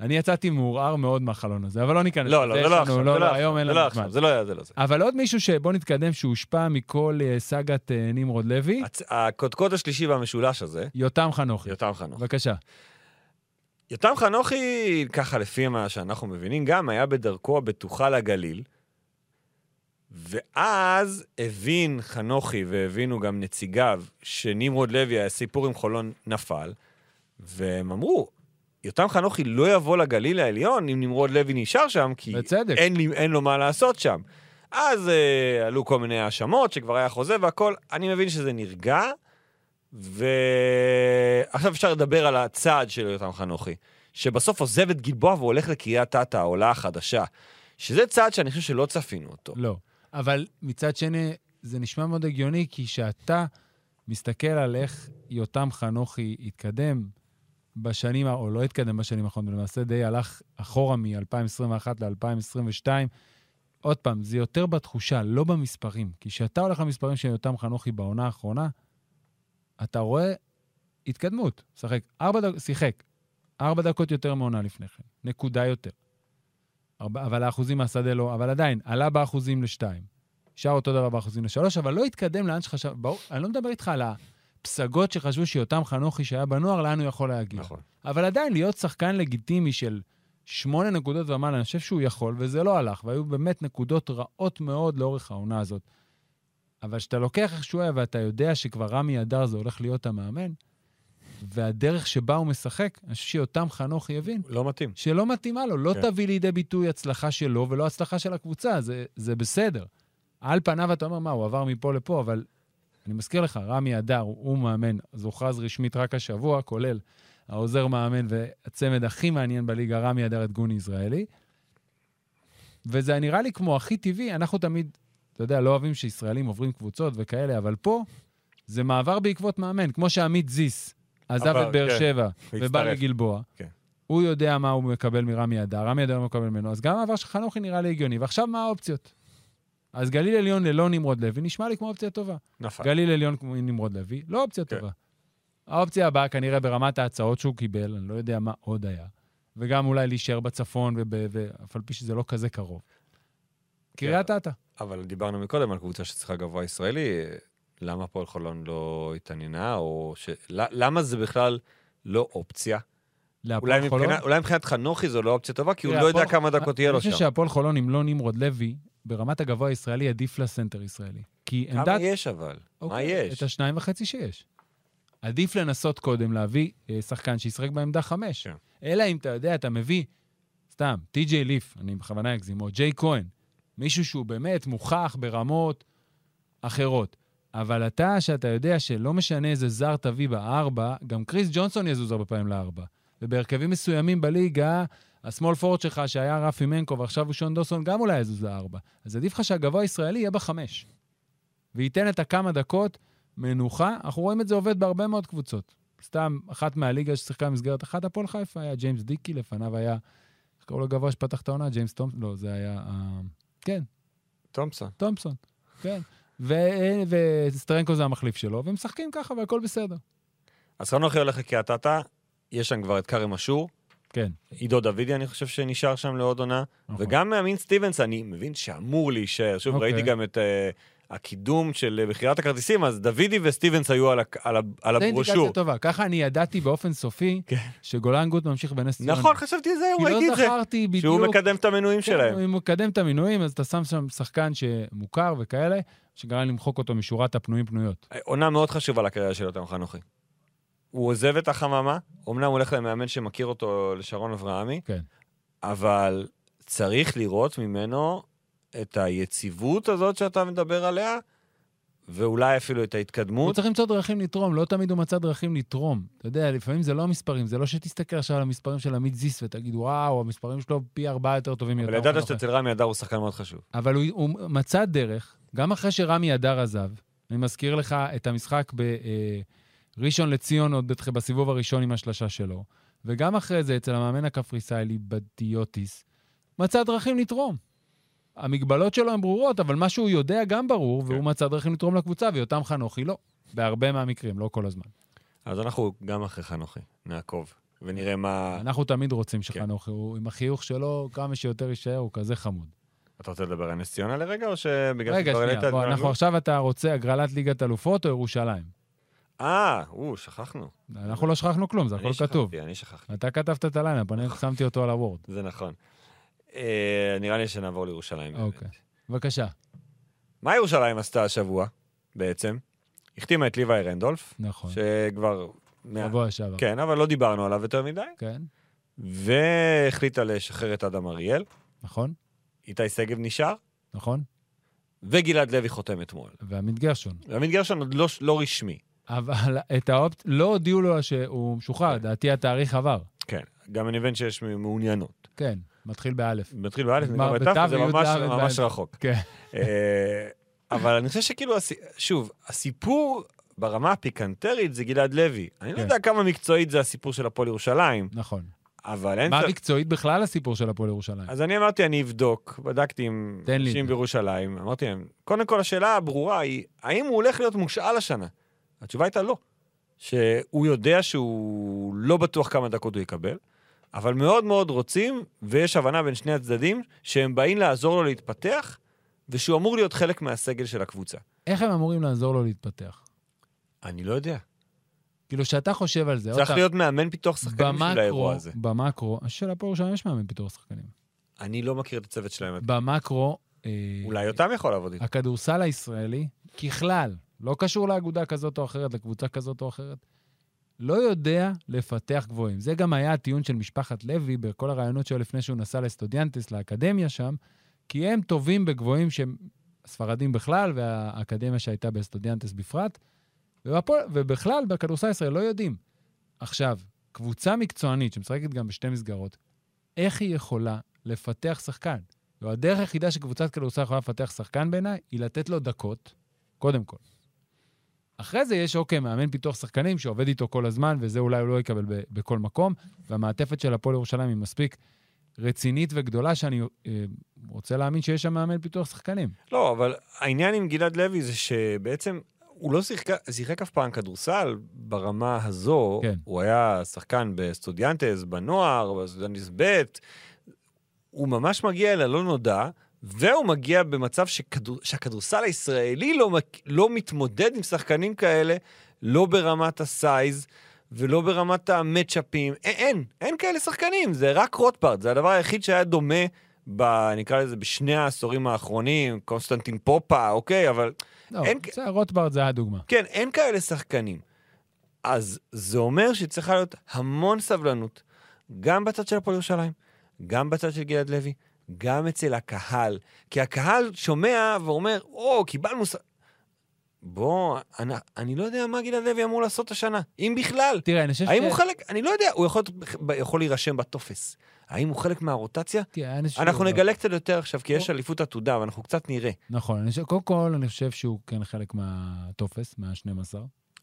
אני יצאתי מעורער מאוד מהחלון הזה, אבל לא ניכנס. לא, לא, זה לא עכשיו, לא, לא, היום אין לנו לא זמן. זה לא היה, זה לא זה. אבל עוד מישהו שבוא נתקדם, שהושפע מכל אה, סאגת אה, נמרוד לוי, הקודקוד השלישי והמשולש הזה, יותם חנוכי. יותם חנוך. בבקשה. יותם חנוכי, ככה לפי מה שאנחנו מבינים, גם היה בדרכו הבטוחה לגליל, ואז הבין חנוכי והבינו גם נציגיו שנמרוד לוי, הסיפור עם חולון נפל, והם אמרו, יותם חנוכי לא יבוא לגליל העליון אם נמרוד לוי נשאר שם, כי בצדק. אין, לי, אין לו מה לעשות שם. אז אה, עלו כל מיני האשמות שכבר היה חוזה והכל, אני מבין שזה נרגע, ועכשיו אפשר לדבר על הצעד של יותם חנוכי, שבסוף עוזב את גלבוע והולך לקריית אתא, העולה החדשה, שזה צעד שאני חושב שלא צפינו אותו. לא. אבל מצד שני, זה נשמע מאוד הגיוני, כי כשאתה מסתכל על איך יותם חנוכי התקדם בשנים, ה- או לא התקדם בשנים האחרונות, למעשה די הלך אחורה מ-2021 ל-2022, עוד פעם, זה יותר בתחושה, לא במספרים. כי כשאתה הולך למספרים של יותם חנוכי בעונה האחרונה, אתה רואה התקדמות. שחק, ארבע דקות, שיחק, ארבע דקות יותר מעונה לפני כן, נקודה יותר. ארבע, אבל האחוזים מהשדה לא, אבל עדיין, עלה באחוזים לשתיים. נשאר אותו דבר באחוזים לשלוש, אבל לא התקדם לאן שחשב... ברור, אני לא מדבר איתך על הפסגות שחשבו שיותם חנוכי שהיה בנוער, לאן הוא יכול להגיע. נכון. אבל עדיין, להיות שחקן לגיטימי של שמונה נקודות ומעלה, אני חושב שהוא יכול, וזה לא הלך, והיו באמת נקודות רעות מאוד לאורך העונה הזאת. אבל כשאתה לוקח איך שהוא היה ואתה יודע שכבר רמי אדר זה הולך להיות המאמן, והדרך שבה הוא משחק, אני חושב שיותם חנוכי הבין לא מתאים. שלא מתאימה לו. לא כן. תביא לידי ביטוי הצלחה שלו ולא הצלחה של הקבוצה, זה, זה בסדר. על פניו אתה אומר, מה, הוא עבר מפה לפה, אבל אני מזכיר לך, רמי אדר, הוא, מאמן, זה הוכרז רשמית רק השבוע, כולל העוזר מאמן והצמד הכי מעניין בליגה, רמי אדר את גוני ישראלי. וזה נראה לי כמו הכי טבעי, אנחנו תמיד, אתה יודע, לא אוהבים שישראלים עוברים קבוצות וכאלה, אבל פה זה מעבר בעקבות מאמן, כמו שעמית זיס עזב את באר כן. שבע ובא. לגלבוע. כן. הוא יודע מה הוא מקבל מרמי אדר, רמי אדר מקבל ממנו, אז גם המעבר של חנוכי נראה לי הגיוני. ועכשיו מה האופציות? אז גליל עליון ללא נמרוד לוי נשמע לי כמו אופציה טובה. נפל. גליל עליון כמו נמרוד לוי, לא אופציה כן. טובה. האופציה הבאה כנראה ברמת ההצעות שהוא קיבל, אני לא יודע מה עוד היה. וגם אולי להישאר בצפון, ואף על פי שזה לא כזה קרוב. קריית אתא. אבל דיברנו מקודם על קבוצה שצריכה גבוה ישראלי, למה הפועל חולון לא התעניינה, או ש... למה זה בכלל לא אופציה? אולי. מבחינת, אולי מבחינת חנוכי זו לא אופציה טובה, כי הוא לא יודע כמה דקות יהיה לו אני שם. חושב שהפועל חולון, אם לא נמרוד לוי, ברמת הגבוה הישראלי עדיף לסנטר ישראלי. כי כמה עמדת... יש אבל? מה אוקיי, יש? את השניים וחצי שיש. עדיף לנסות קודם להביא אה, שחקן שישחק בעמדה חמש. כן. אלא אם אתה יודע, אתה מביא, סתם, טי.ג'יי ליף, אני בכוונה אגזים, או ג'יי כהן, מישהו שהוא באמת מוכח ברמות אחרות. אבל אתה, שאתה יודע שלא משנה איזה זר תביא בארבע, גם קריס ג'ונסון יזוז הרבה פעמים לארבע. ובהרכבים מסוימים בליגה, השמאל פורט שלך, שהיה רפי מנקו ועכשיו הוא שון דוסון, גם אולי יזוז לארבע. אז עדיף לך שהגבוה הישראלי יהיה בחמש. וייתן את הכמה דקות מנוחה. אנחנו רואים את זה עובד בהרבה מאוד קבוצות. סתם, אחת מהליגה ששיחקה במסגרת אחת הפועל חיפה היה ג'יימס דיקי, לפניו היה, איך קראו לו גבוה שפתח את העונה? ג'יימס תומפסון? לא, זה היה... אה, כן, תומפסון. תומפסון, כן. ו- וסטרנקו זה המחליף שלו, והם משחקים ככה והכל בסדר. אז חנוכי הולך לקריית אתא, יש שם כבר את כרם אשור, כן. עידו דוידי אני חושב שנשאר שם לעוד עונה, נכון. וגם מאמין סטיבנס, אני מבין שאמור להישאר. שוב, אוקיי. ראיתי גם את אה, הקידום של אה, מכירת הכרטיסים, אז דוידי וסטיבנס היו על, על, על הברושור. אינדיקציה טובה. ככה אני ידעתי באופן סופי כן. שגולן גוט ממשיך בנס ציונה. נכון, חשבתי על זה, כי ראיתי לא את זה. זכרתי בדיוק. שהוא מקדם את המנויים כן, שלהם. הוא מקדם את המינויים, אז אתה שם שם שחקן שמוכר וכאלה, שגרם למחוק אותו משורת הפנויים פנויות. עונה מאוד חשובה לקריירה של יותם חנוכי. הוא עוזב את החממה, אמנם הוא הולך למאמן שמכיר אותו, לשרון אברהמי, כן. אבל צריך לראות ממנו את היציבות הזאת שאתה מדבר עליה, ואולי אפילו את הוא ההתקדמות. צריך למצוא דרכים לתרום, לא תמיד הוא מצא דרכים לתרום. אתה יודע, לפעמים זה לא המספרים, זה לא שתסתכל עכשיו על המספרים של עמית זיס ותגיד, וואו, המספרים שלו פי ארבעה יותר טובים אבל מיותר ידעת חנוכי." שאצל רמי אדר הוא שחקן מאוד חשוב. אבל הוא, הוא מצא דרך, גם אחרי שרמי אדר עזב, אני מזכיר לך את המשחק בראשון לציון, עוד בסיבוב הראשון עם השלשה שלו, וגם אחרי זה אצל המאמן הקפריסאי בדיוטיס, מצא דרכים לתרום. המגבלות שלו הן ברורות, אבל מה שהוא יודע גם ברור, והוא כן. מצא דרכים לתרום לקבוצה, ויותם חנוכי לא. בהרבה מהמקרים, לא כל הזמן. אז אנחנו גם אחרי חנוכי, נעקוב, ונראה מה... אנחנו תמיד רוצים כן. שחנוכי, הוא עם החיוך שלו, כמה שיותר יישאר, הוא כזה חמוד. אתה רוצה לדבר על נס ציונה לרגע, או שבגלל רגע, שכבר העלית שנייה, את בוא? אנחנו עכשיו, אתה רוצה הגרלת ליגת אלופות או ירושלים? אה, או, שכחנו. אנחנו לא שכחנו כלום, זה הכל אני כתוב. שכחתי, אני שכחתי, אתה כתבת את ה lineup, אני שמתי אותו על ה Word. זה נכון. אה, נראה לי שנעבור לירושלים. אוקיי. בבקשה. מה ירושלים עשתה השבוע, בעצם? החתימה את ליוואי רנדולף, נכון. שכבר... שבוע שעבר. כן, אבל לא דיברנו עליו יותר מדי, כן, והחליטה לשחרר את אדם אריאל. נכון, איתי שגב נשאר, נכון. וגלעד לוי חותם אתמול. ועמית גרשון. עמית גרשון עוד לא, לא רשמי. אבל את האופט... לא הודיעו לו שהוא משוחרר, כן. לדעתי התאריך עבר. כן, גם אני מבין שיש מעוניינות. כן, מתחיל באלף. מתחיל באלף, נגמר בתו, זה ממש, ממש. רחוק. כן. אה, אבל אני חושב שכאילו, שוב, הסיפור ברמה הפיקנטרית זה גלעד לוי. אני לא כן. יודע כמה מקצועית זה הסיפור של הפועל ירושלים, נכון. אבל אין... מה מקצועית בכלל הסיפור של הפועל ירושלים? אז אני אמרתי, אני אבדוק, בדקתי עם אנשים. בירושלים, אמרתי להם, קודם כל השאלה הברורה היא, האם הוא הולך להיות מושאל השנה? התשובה הייתה לא. שהוא יודע שהוא לא בטוח כמה דקות הוא יקבל, אבל מאוד מאוד רוצים, ויש הבנה בין שני הצדדים, שהם באים לעזור לו להתפתח, ושהוא אמור להיות חלק מהסגל של הקבוצה. איך הם אמורים לעזור לו להתפתח? אני לא יודע. כאילו, שאתה חושב על זה, צריך עוד להיות מאמן פיתוח שחקנים של האירוע הזה. במקרו, של הפועל ירושלים יש מאמן פיתוח שחקנים. אני לא מכיר את הצוות שלהם. במקרו, אה, אולי אותם יכול לעבוד איתו. הכדורסל הישראלי, ככלל, לא קשור לאגודה כזאת או אחרת, לקבוצה כזאת או אחרת, לא יודע לפתח גבוהים. זה גם היה הטיעון של משפחת לוי בכל הרעיונות שלו לפני שהוא נסע לסטודיאנטס, לאקדמיה שם, כי הם טובים בגבוהים שהם ספרדים בכלל, והאקדמיה שהייתה בסטודיאנטס בפרט, ובפועל- ובכלל, בכדורסל הישראלי לא יודעים. עכשיו, קבוצה מקצוענית שמשחקת גם בשתי מסגרות, איך היא יכולה לפתח שחקן? והדרך היחידה שקבוצת כדורסל יכולה לפתח שחקן בעיניי, היא לתת לו דקות, קודם כל. אחרי זה יש, אוקיי, מאמן פיתוח שחקנים שעובד איתו כל הזמן, וזה אולי הוא לא יקבל ב- בכל מקום, והמעטפת של הפועל ירושלים היא מספיק רצינית וגדולה, שאני אה, רוצה להאמין שיש שם מאמן פיתוח שחקנים. לא, אבל העניין עם גלעד לוי זה שבעצם הוא לא שיחק, שיחק אף פעם כדורסל ברמה הזו. כן. הוא היה שחקן בסטודיאנטס, בנוער, בסטודיאנטס ב', הוא ממש מגיע אל הלא נודע, והוא מגיע במצב שכדור, שהכדורסל הישראלי לא, לא מתמודד עם שחקנים כאלה, לא ברמת ה size ולא ברמת ה matchup ים. א- אין, אין כאלה שחקנים, זה רק רוטבארט, זה הדבר היחיד שהיה דומה, ב, נקרא לזה, בשני העשורים האחרונים, קונסטנטין פופה, אוקיי, אבל לא, אין- בסדר, רוטברט זה הדוגמה. כן, אין כאלה שחקנים. אז זה אומר שצריכה להיות המון סבלנות, גם בצד של הפועל ירושלים, גם בצד של גלעד לוי, גם אצל הקהל. כי הקהל שומע ואומר, או, קיבלנו... ש... בוא, אני, אני לא יודע מה גלעד לוי אמור לעשות השנה, אם בכלל. תראה, אני חושב האם הוא חלק, אני לא יודע, הוא יכול, יכול להירשם בטופס. האם הוא חלק מהרוטציה? תראה, אני חושב אנחנו שהוא- נגלה קצת יותר עכשיו, כי יש אליפות עתודה, ואנחנו קצת נראה. נכון, אני חושב, קודם כל, אני חושב שהוא כן חלק מהטופס, מה-12.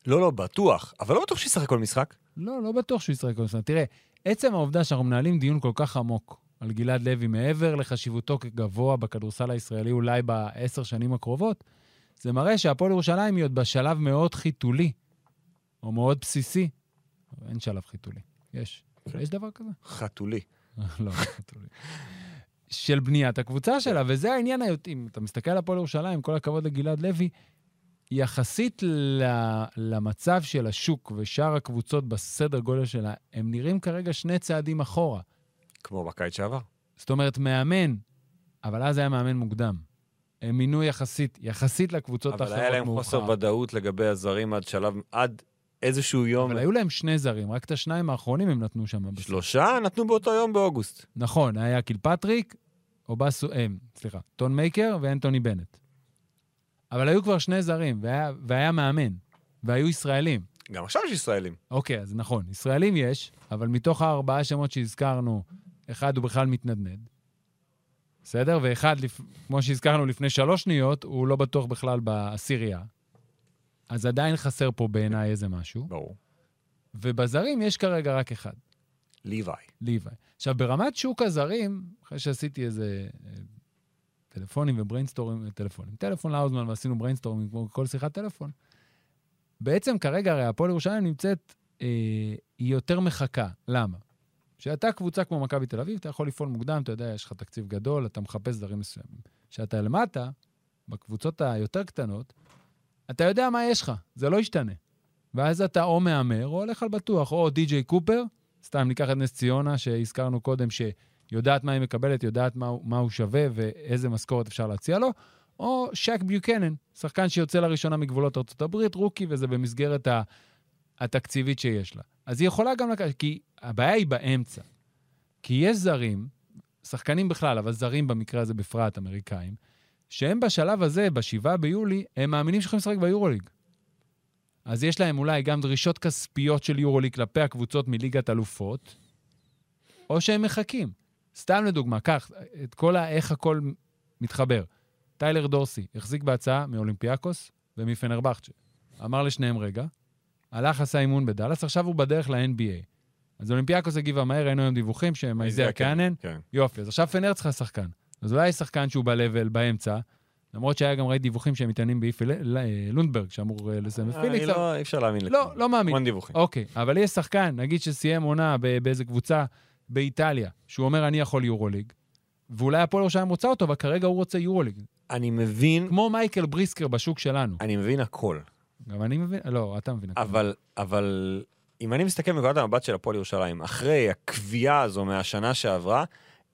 לא, לא, בטוח, אבל לא בטוח שישחק כל משחק. לא, לא בטוח שהוא ישחק כל הזמן. תראה, עצם העובדה שאנחנו מנהלים דיון כל כך עמוק על גלעד לוי, מעבר לחשיבותו כגבוה בכדורסל הישראלי אולי בעשר שנים הקרובות, זה מראה שהפועל ירושלים היא עוד בשלב מאוד חיתולי, או מאוד בסיסי. אין שלב חיתולי. יש. יש דבר כזה? חתולי. [LAUGHS] לא, חיתולי. של בניית הקבוצה שלה, וזה העניין, אם אתה מסתכל על הפועל ירושלים, כל הכבוד לגלעד לוי, יחסית למצב של השוק ושאר הקבוצות בסדר גודל שלה, הם נראים כרגע שני צעדים אחורה. כמו בקיץ שעבר. זאת אומרת, מאמן, אבל אז היה מאמן מוקדם. הם מינו יחסית, יחסית לקבוצות אבל האחרות היה להם מאוחר. חוסר ודאות לגבי הזרים עד שלב, עד איזשהו יום. אבל היו להם שני זרים, רק את השניים האחרונים הם נתנו שם. שלושה נתנו באותו יום באוגוסט. נכון, היה קילפטריק, אובסו, אה, סליחה, טון מייקר ואנטוני בנט. אבל היו כבר שני זרים, והיה, והיה מאמן, והיו ישראלים. גם עכשיו יש ישראלים. אוקיי, אז נכון, ישראלים יש, אבל מתוך הארבעה שמות שהזכרנו, אחד הוא בכלל מתנדנד. בסדר? ואחד, לפ... כמו שהזכרנו לפני שלוש שניות, הוא לא בטוח בכלל בעשירייה. אז עדיין חסר פה בעיניי איזה משהו. ברור. ובזרים יש כרגע רק אחד. ליוואי. ליוואי. עכשיו, ברמת שוק הזרים, אחרי שעשיתי איזה אה, טלפונים ו brainstorm ים, טלפונים, טלפון לאוזמן ועשינו brainstorm ים כמו כל שיחת טלפון, בעצם כרגע הרי הפועל ירושלים נמצאת, אה, היא יותר מחכה. למה? כשאתה קבוצה כמו מכבי תל אביב, אתה יכול לפעול מוקדם, אתה יודע, יש לך תקציב גדול, אתה מחפש דברים מסוימים. כשאתה למטה, בקבוצות היותר קטנות, אתה יודע מה יש לך, זה לא ישתנה. ואז אתה או מהמר, או הולך על בטוח, או די.ג'יי קופר, סתם ניקח את נס ציונה, שהזכרנו קודם, שיודעת מה היא מקבלת, יודעת מה, מה הוא שווה ואיזה משכורת אפשר להציע לו, או שק ביוקנן, שחקן שיוצא לראשונה מגבולות ארה"ב, רוקי, וזה במסגרת ה, התקציבית שיש לה. אז היא יכולה גם לקחת, כי הבעיה היא באמצע. כי יש זרים, שחקנים בכלל, אבל זרים במקרה הזה בפרט, אמריקאים, שהם בשלב הזה, ב-7 ביולי, הם מאמינים שיכולים לשחק ביורוליג. אז יש להם אולי גם דרישות כספיות של יורוליג כלפי הקבוצות מליגת אלופות, או שהם מחכים. סתם לדוגמה, קח את כל ה... איך הכל מתחבר. טיילר דורסי החזיק בהצעה מאולימפיאקוס ומפנרבכצ'ה. אמר לשניהם רגע, הלך, עשה אימון בדאלאס, עכשיו הוא בדרך ל-NBA. אז אולימפיאקוס הגיבה מהר, היינו היום דיווחים שאייזיה קאנן, כן. יופי, אז עכשיו פנר צריכה שחקן. אז אולי יש שחקן שהוא ב-level, באמצע, למרות שהיה גם ראיתי דיווחים שהם מתעניינים באיפי לונדברג, שאמור אה, לסיים את העונה בפיניקס. אבל- לא, אי אפשר להאמין לא, לא מאמין. המון דיווחים. אוקיי, אבל יש שחקן, נגיד שסיים עונה באיזה קבוצה באיטליה, שהוא אומר, אני יכול יורוליג, ואולי הפועל ירושלים רוצה אותו, אבל כרגע הוא רוצה יורוליג. אני מבין, כמו מייקל בריסקר בשוק שלנו. אני מבין הכל. גם אני מבין, לא, אתה מבין. אבל, אבל אם אני מסתכל מנקודת המבט של הפועל ירושלים, אחרי הקביעה הזו מהשנה שעברה,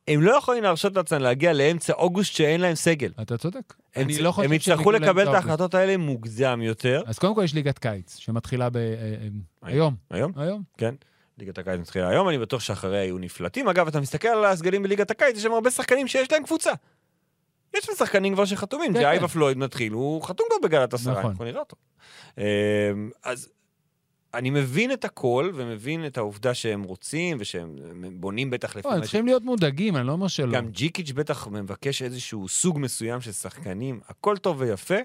הם לא יכולים להרשות לעצמם להגיע לאמצע אוגוסט שאין להם סגל. אתה צודק. הם, אני לא חושב הם יצטרכו לקבל את. ההחלטות האלה מוקדם יותר. אז קודם כל יש ליגת קיץ, שמתחילה ב... אה, אה, היום. היום? היום. כן. ליגת הקיץ מתחילה היום, אני בטוח שאחריה יהיו נפלטים. אגב, אתה מסתכל על הסגלים בליגת הקיץ, יש שם הרבה שחקנים שיש להם קבוצה. יש שם שחקנים כבר שחתומים, כן, זה כן. אייבה פלויד מתחיל, הוא חתום כבר בגלת עשרה, נכון. אנחנו נראה אותו. אמ, אז אני מבין את הכל, ומבין את העובדה שהם רוצים, ושהם בונים בטח לפי לא, הם. צריכים להיות מודאגים, אני לא אומר שלא. גם ג'יקיץ' בטח מבקש איזשהו סוג מסוים של שחקנים, הכל טוב ויפה,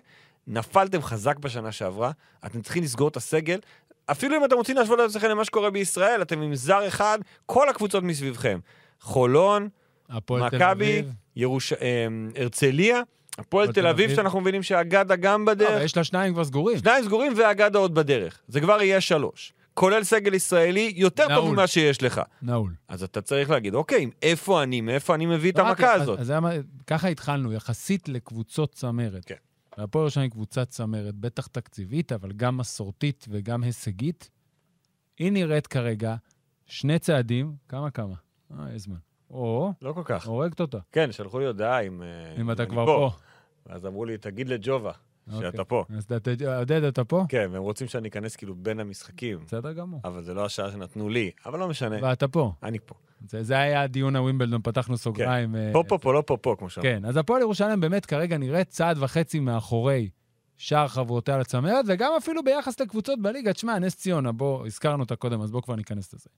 נפלתם חזק בשנה שעברה, אתם צריכים לסגור את הסגל. אפילו אם אתם רוצים להשוות את עצמכם למה שקורה בישראל, אתם עם זר אחד, כל הקבוצות מסביבכם. חולון, הפועל תל מכבי, אביב. ירוש... אמ, הרצליה, הפועל תל אביב, שאנחנו מבינים שאגדה גם לא, אבל בדרך, יש לה שניים כבר סגורים. שניים סגורים ואגדה עוד בדרך. זה כבר יהיה שלוש. כולל סגל ישראלי יותר טוב. ממה שיש לך. נעול. אז אתה צריך להגיד, אוקיי, איפה אני, מאיפה אני מביא את המכה הזאת? אז ככה התחלנו, יחסית לקבוצות צמרת. כן. והפועל ירושלים היא קבוצת צמרת, בטח תקציבית, אבל גם מסורתית וגם הישגית. היא נראית כרגע שני צעדים, כמה כמה? אה, יש זמן. או, לא כל כך. הורגת אותה, כן, שלחו לי הודעה אם... אה, אם אתה אני כבר פה. אז אמרו לי, תגיד לג'ובה אוקיי. שאתה פה. אז אתה- עודד, אתה פה? כן, והם רוצים שאני אכנס כאילו בין המשחקים, בסדר גמור. אבל זה לא השעה שנתנו לי, אבל לא משנה, ואתה פה. אני פה. זה זה היה דיון הווימבלדון, פתחנו סוגריים. אה, פה, פה, פה, לא פה, פה, כמו שאומרים. כן, אז הפועל ירושלים באמת כרגע נראית צעד וחצי מאחורי שאר חברותיה לצמרת, וגם אפילו ביחס לקבוצות בליגה. תשמע, נס ציונה, בוא, הזכרנו אותה קודם, אז בוא כבר ניכנס לזה.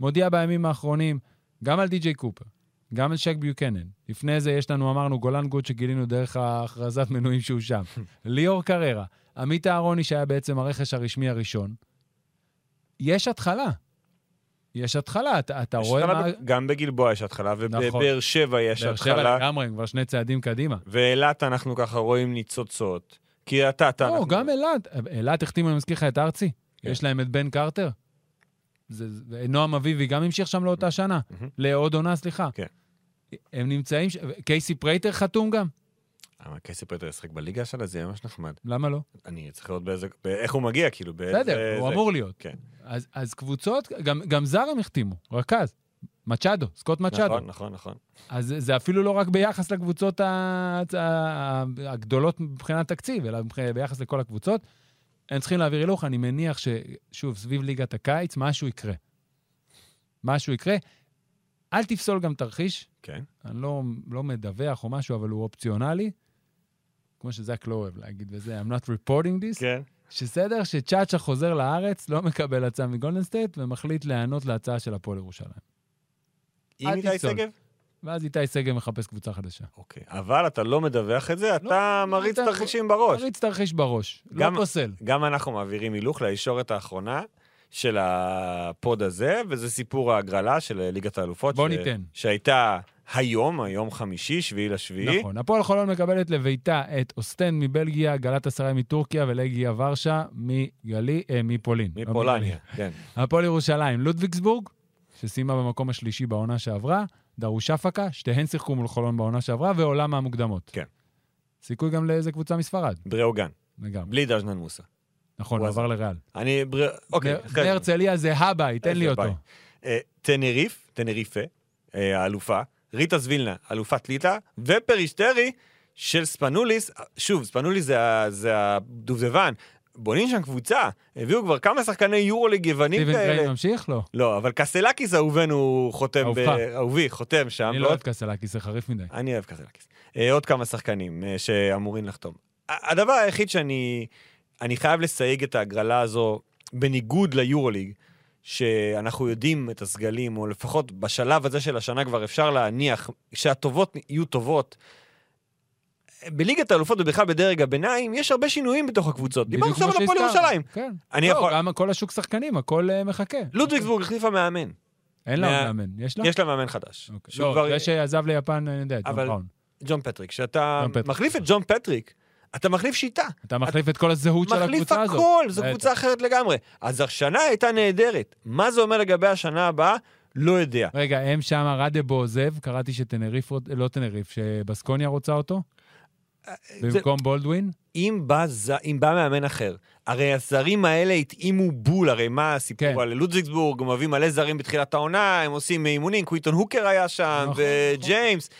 מודיע בימים האחרונים גם על די.ג'יי קופר, גם על שק ביוקנן. לפני זה יש לנו, אמרנו, גולן גוד שגילינו דרך ההכרזת מנויים שהוא שם. [LAUGHS] ליאור קררה, עמית אהרוני, שהיה בעצם הרכש הרשמי הראשון. יש התחלה. יש התחלה, אתה, אתה יש רואה התחלה מה... גם בגלבוע יש התחלה, נכון. ובבאר שבע יש באר שבע התחלה, לגמרי, הם כבר שני צעדים קדימה. באילת אנחנו ככה רואים ניצוצות. כי אתה, אתה... לא, אנחנו- גם אילת. אילת החתימו, אני מזכיר לך, את ארצי. כן. יש להם את בן קרטר. זה, נועם אביבי גם המשיך שם לאותה שנה. לעוד עונה, סליחה. כן. הם נמצאים, קייסי פרייטר חתום גם? אבל קייסי פרייטר ישחק בליגה שלנו, זה ממש נחמד. למה לא? אני צריך לראות באיזה... איך הוא מגיע, כאילו, באיזה... בסדר, הוא. אמור להיות. כן. אז, אז קבוצות, גם, גם זר הם החתימו, רכז. מצ'אדו, סקוט מצ'אדו. נכון, נכון, נכון. אז זה- אפילו לא רק ביחס לקבוצות הגדולות מבחינת תקציב, אלא ביחס לכל הקבוצות. הם צריכים להעביר הילוך, אני מניח ששוב, סביב ליגת הקיץ, משהו יקרה. משהו יקרה. אל תפסול גם תרחיש, כן. אני לא, לא מדווח או משהו, אבל הוא אופציונלי. כמו שזאק לואו אוהב להגיד וזה, I'm not reporting this. כן. שסדר שצ'אצ'ה חוזר לארץ, לא מקבל הצעה מגולדן סטייט, ומחליט להיענות להצעה של הפועל ירושלים. עם אל איתי. שגב? ואז איתי שגב מחפש קבוצה חדשה. אוקיי. אבל אתה לא מדווח את זה, אתה לא, מריץ תרחישים בראש. תריץ תרחיש בראש, גם- לא פוסל. גם אנחנו מעבירים הילוך לישורת האחרונה של הפוד הזה, וזה סיפור ההגרלה של ליגת האלופות. בוא ש- ניתן. שהייתה היום, היום חמישי, שביעי לשביעי. נכון. הפועל חולון מקבלת לביתה את אוסטן מבלגיה, גלת אסריי מטורקיה ולגיה ורשה מגלי, אה, מפולין. לא מפולניה. כן. הפועל ירושלים, לודוויגסבורג, שסיימה במקום השלישי בעונה שעברה, דרוש אפקה, שתיהן שיחקו מול חולון בעונה שעברה, ועולם מהמוקדמות. כן. סיכוי גם לאיזה קבוצה מספרד, בריאוגן, לגמרי. בלי דז'נן מוסה. נכון, הוא עבר לריאל. אני... בר- אוקיי. בני-. הרצליה זה הבית, תן לי אותו. בית. אה, טנריפה, אה, האלופה, ריטה זבילנה, אלופת ליטא, ופרישטרי של ספנוליס, שוב, ספנוליס זה זה הדובדבן. בונים שם קבוצה, הביאו כבר כמה שחקני יורוליג יוונים סטיבן כאלה. קריין ממשיך? לא. לא, אבל קסלקיס אהובנו חותם. אהובי, חותם שם. אני לא אוהב קסלקיס, זה חריף מדי. אני אוהב קסלקיס. אה, עוד כמה שחקנים אה, שאמורים לחתום. הדבר היחיד שאני אני חייב לסייג את ההגרלה הזו, בניגוד ליורוליג, שאנחנו יודעים את הסגלים, או לפחות בשלב הזה של השנה כבר אפשר להניח שהטובות יהיו טובות. בליגת האלופות ובכלל בדרג הביניים, יש הרבה שינויים בתוך הקבוצות. דיברנו עכשיו על הפועל. ירושלים. כן. אני לא, יכול... גם כל השוק שחקנים, הכל אה, מחכה. לודוויגסבורג החליפה מאמן. אין לה מאמן, יש לה? יש לה מאמן חדש. אוקיי. לא, כבר- זה שעזב ליפן, אני יודע, ג'ון אבל-. ג'ון פטריק. כשאתה ג'ון פטריק. מחליף את ג'ון פטריק, אתה מחליף שיטה. אתה מחליף את כל הזהות של מחליף הקבוצה הזאת. הכל, זו. קבוצה אחרת לגמרי. אז השנה הייתה נהדרת. מה זה אומר לגבי השנה הבאה? לא יודע. רגע, הם שם, רדבו עוזב, קראתי שטנריף, לא טנריף, שבסקוניה רוצה אותו, זה- במקום בולדווין. אם בא, ז... אם בא מאמן אחר, הרי הזרים האלה התאימו בול, הרי מה הסיפור כן. על לודזיגסבורג, הם מביאים מלא זרים בתחילת העונה, הם עושים אימונים, קוויטון הוקר היה שם, נכון, וג'יימס,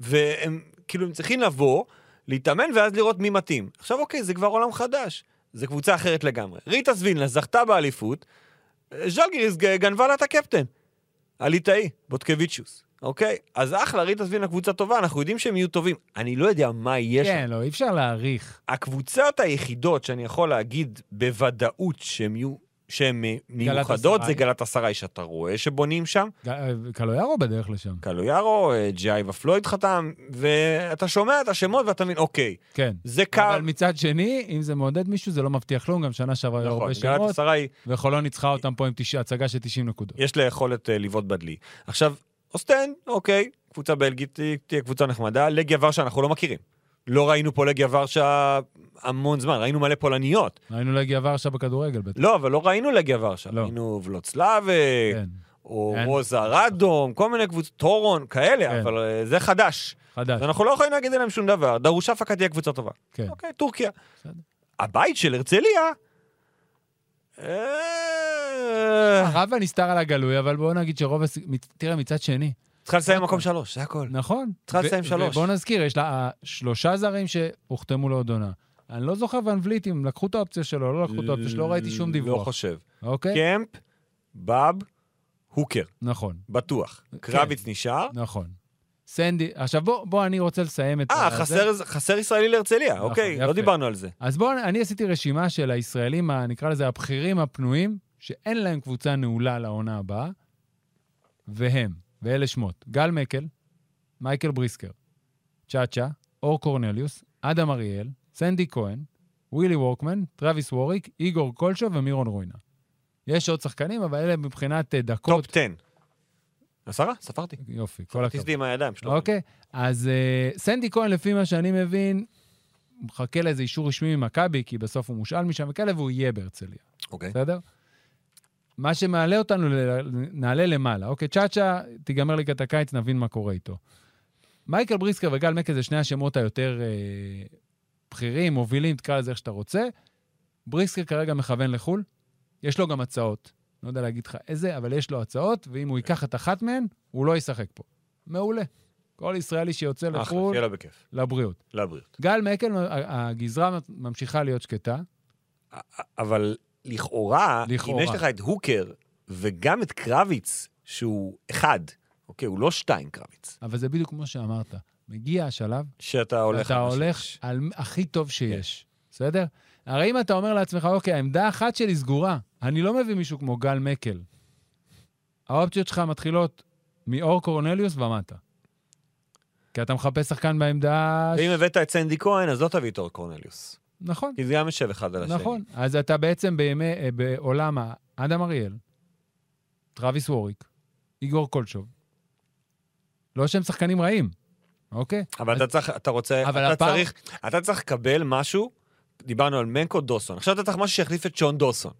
והם כאילו הם צריכים לבוא, להתאמן ואז לראות מי מתאים. עכשיו אוקיי, זה כבר עולם חדש, זה קבוצה אחרת לגמרי. ריטה סבילנה זכתה באליפות, ז'לגיריס ג- גנבה לה את הקפטן, הליטאי, בוטקביצ'וס. אוקיי? אז אחלה, ריטה סבילנה קבוצה טובה, אנחנו יודעים שהם יהיו טובים. אני לא יודע מה יהיה שם. כן, לא, אי אפשר להעריך. הקבוצות היחידות שאני יכול להגיד בוודאות שהן יהיו, שהן אה, מיוחדות. זה גלת אסריי שאתה רואה שבונים שם. אה, קלויארו בדרך לשם. קלויארו, אה, ג'ייבה פלויד חתם, ואתה שומע את השמות ואתה מבין, אוקיי, כן. זה קל. אבל מצד שני, אם זה מעודד מישהו, זה לא מבטיח כלום, גם שנה שעברה היו נכון, הרבה גלת שמות, אסריי, וחולון ניצחה אותם פה עם הצגה של 90 נקודות. יש לה יכולת לבעוט בדלי. עכשיו, אוסטן, אוקיי, קבוצה בלגית, תהיה- קבוצה נחמדה. לגיה ורשה אנחנו לא מכירים. לא ראינו פה לגיה ורשה המון זמן, ראינו מלא פולניות. ראינו להגיע ורשה בכדורגל בטח. לא, אבל לא ראינו לגיה ורשה. לא. ראינו ולוצלבה, כן, או אין. רוזה רדום, כל מיני קבוצות, טורון, כאלה, כן. אבל אה, זה חדש. חדש. ואנחנו לא יכולים להגיד עליהם שום דבר. דרוש הפקה תהיה קבוצה טובה. כן. אוקיי, טורקיה. בסדר. הבית של הרצליה. אה, רבה נסתר על הגלוי, אבל בואו נגיד שרוב... הס- מצ- תראה, מצד שני, צריכה לסיים מקום שלוש, זה הכל. נכון. צריכה לסיים שלוש. ובואו נזכיר, יש לה אה, שלושה זרים שהוחתמו לעוד עונה. אני לא זוכר ון וליט אם לקחו את האופציה שלו, לא לקחו את האופציה שלו, לא ראיתי שום לא דיווח. חושב. אוקיי? קמפ, באב, הוקר, נכון, בטוח. כן. קרביץ נשאר, נכון. סנדי, עכשיו בוא, בוא, אני רוצה לסיים את אה, זה. חסר, חסר ישראלי להרצליה, נכון, אוקיי, יפה. לא דיברנו על זה. אז בואו, אני עשיתי רשימה של הישראלים, נקרא לזה הבכירים הפנויים, שאין להם קבוצה נעולה לעונה הבאה, והם, ואלה שמות, גל מקל, מייקל בריסקר, צ'אצ'ה, אור קורנליוס, אדם אריאל, סנדי כהן, ווילי וורקמן, טרוויס ווריק, איגור קולשו ומירון רוינה. יש עוד שחקנים, אבל אלה מבחינת אה, טופ דקות... 10. עשרה? ספרתי. יופי, כל הכבוד. ספרתי עם הידיים שלו. אוקיי, אז אה, סנדי כהן, לפי מה שאני מבין, מחכה לאיזה אישור רשמי ממכבי, כי בסוף הוא מושאל משם וכאלה, והוא יהיה בהרצליה, אוקיי. בסדר? מה שמעלה אותנו, נעלה למעלה. אוקיי, צ'אצ'ה, תיגמר ליגת הקיץ, נבין מה קורה איתו. מייקל בריסקר וגל מקל זה שני השמות היותר אה, בכירים, מובילים, תקרא לזה איך שאתה רוצה. בריסקר כרגע מכוון לחו"ל, יש לו גם הצעות. לא יודע להגיד לך איזה, אבל יש לו הצעות, ואם הוא ייקח את אחת מהן, הוא לא ישחק פה. מעולה. כל ישראלי שיוצא אחלה, לחו"ל, לו בכיף. לבריאות. לבריאות. גל מקל, הגזרה ממשיכה להיות שקטה. אבל לכאורה, לכאורה. אם יש לך את הוקר וגם את קרביץ, שהוא אחד, אוקיי, הוא לא שתיים קרביץ, אבל זה בדיוק כמו שאמרת. מגיע השלב, שאתה הולך... אתה על מה הולך. על הכי טוב שיש, בסדר? הרי אם אתה אומר לעצמך, אוקיי, העמדה האחת שלי סגורה, אני לא מביא מישהו כמו גל מקל. האופציות שלך מתחילות מאור קורנליוס ומטה. כי אתה מחפש שחקן בעמדה... ואם הבאת את סנדי כהן, אז לא תביא את אור קורנליוס. נכון, כי זה גם יושב אחד על השני. נכון. אז אתה בעצם בימי, אה, בעולם האדם אריאל, טרוויס ווריק, איגור קולשוב. לא שהם שחקנים רעים, אוקיי? אבל אתה צריך, אתה רוצה, אבל אתה הפער- צריך, אתה צריך לקבל משהו, דיברנו על מנקו דוסון, עכשיו אתה צריך משהו שיחליף את שון דוסון.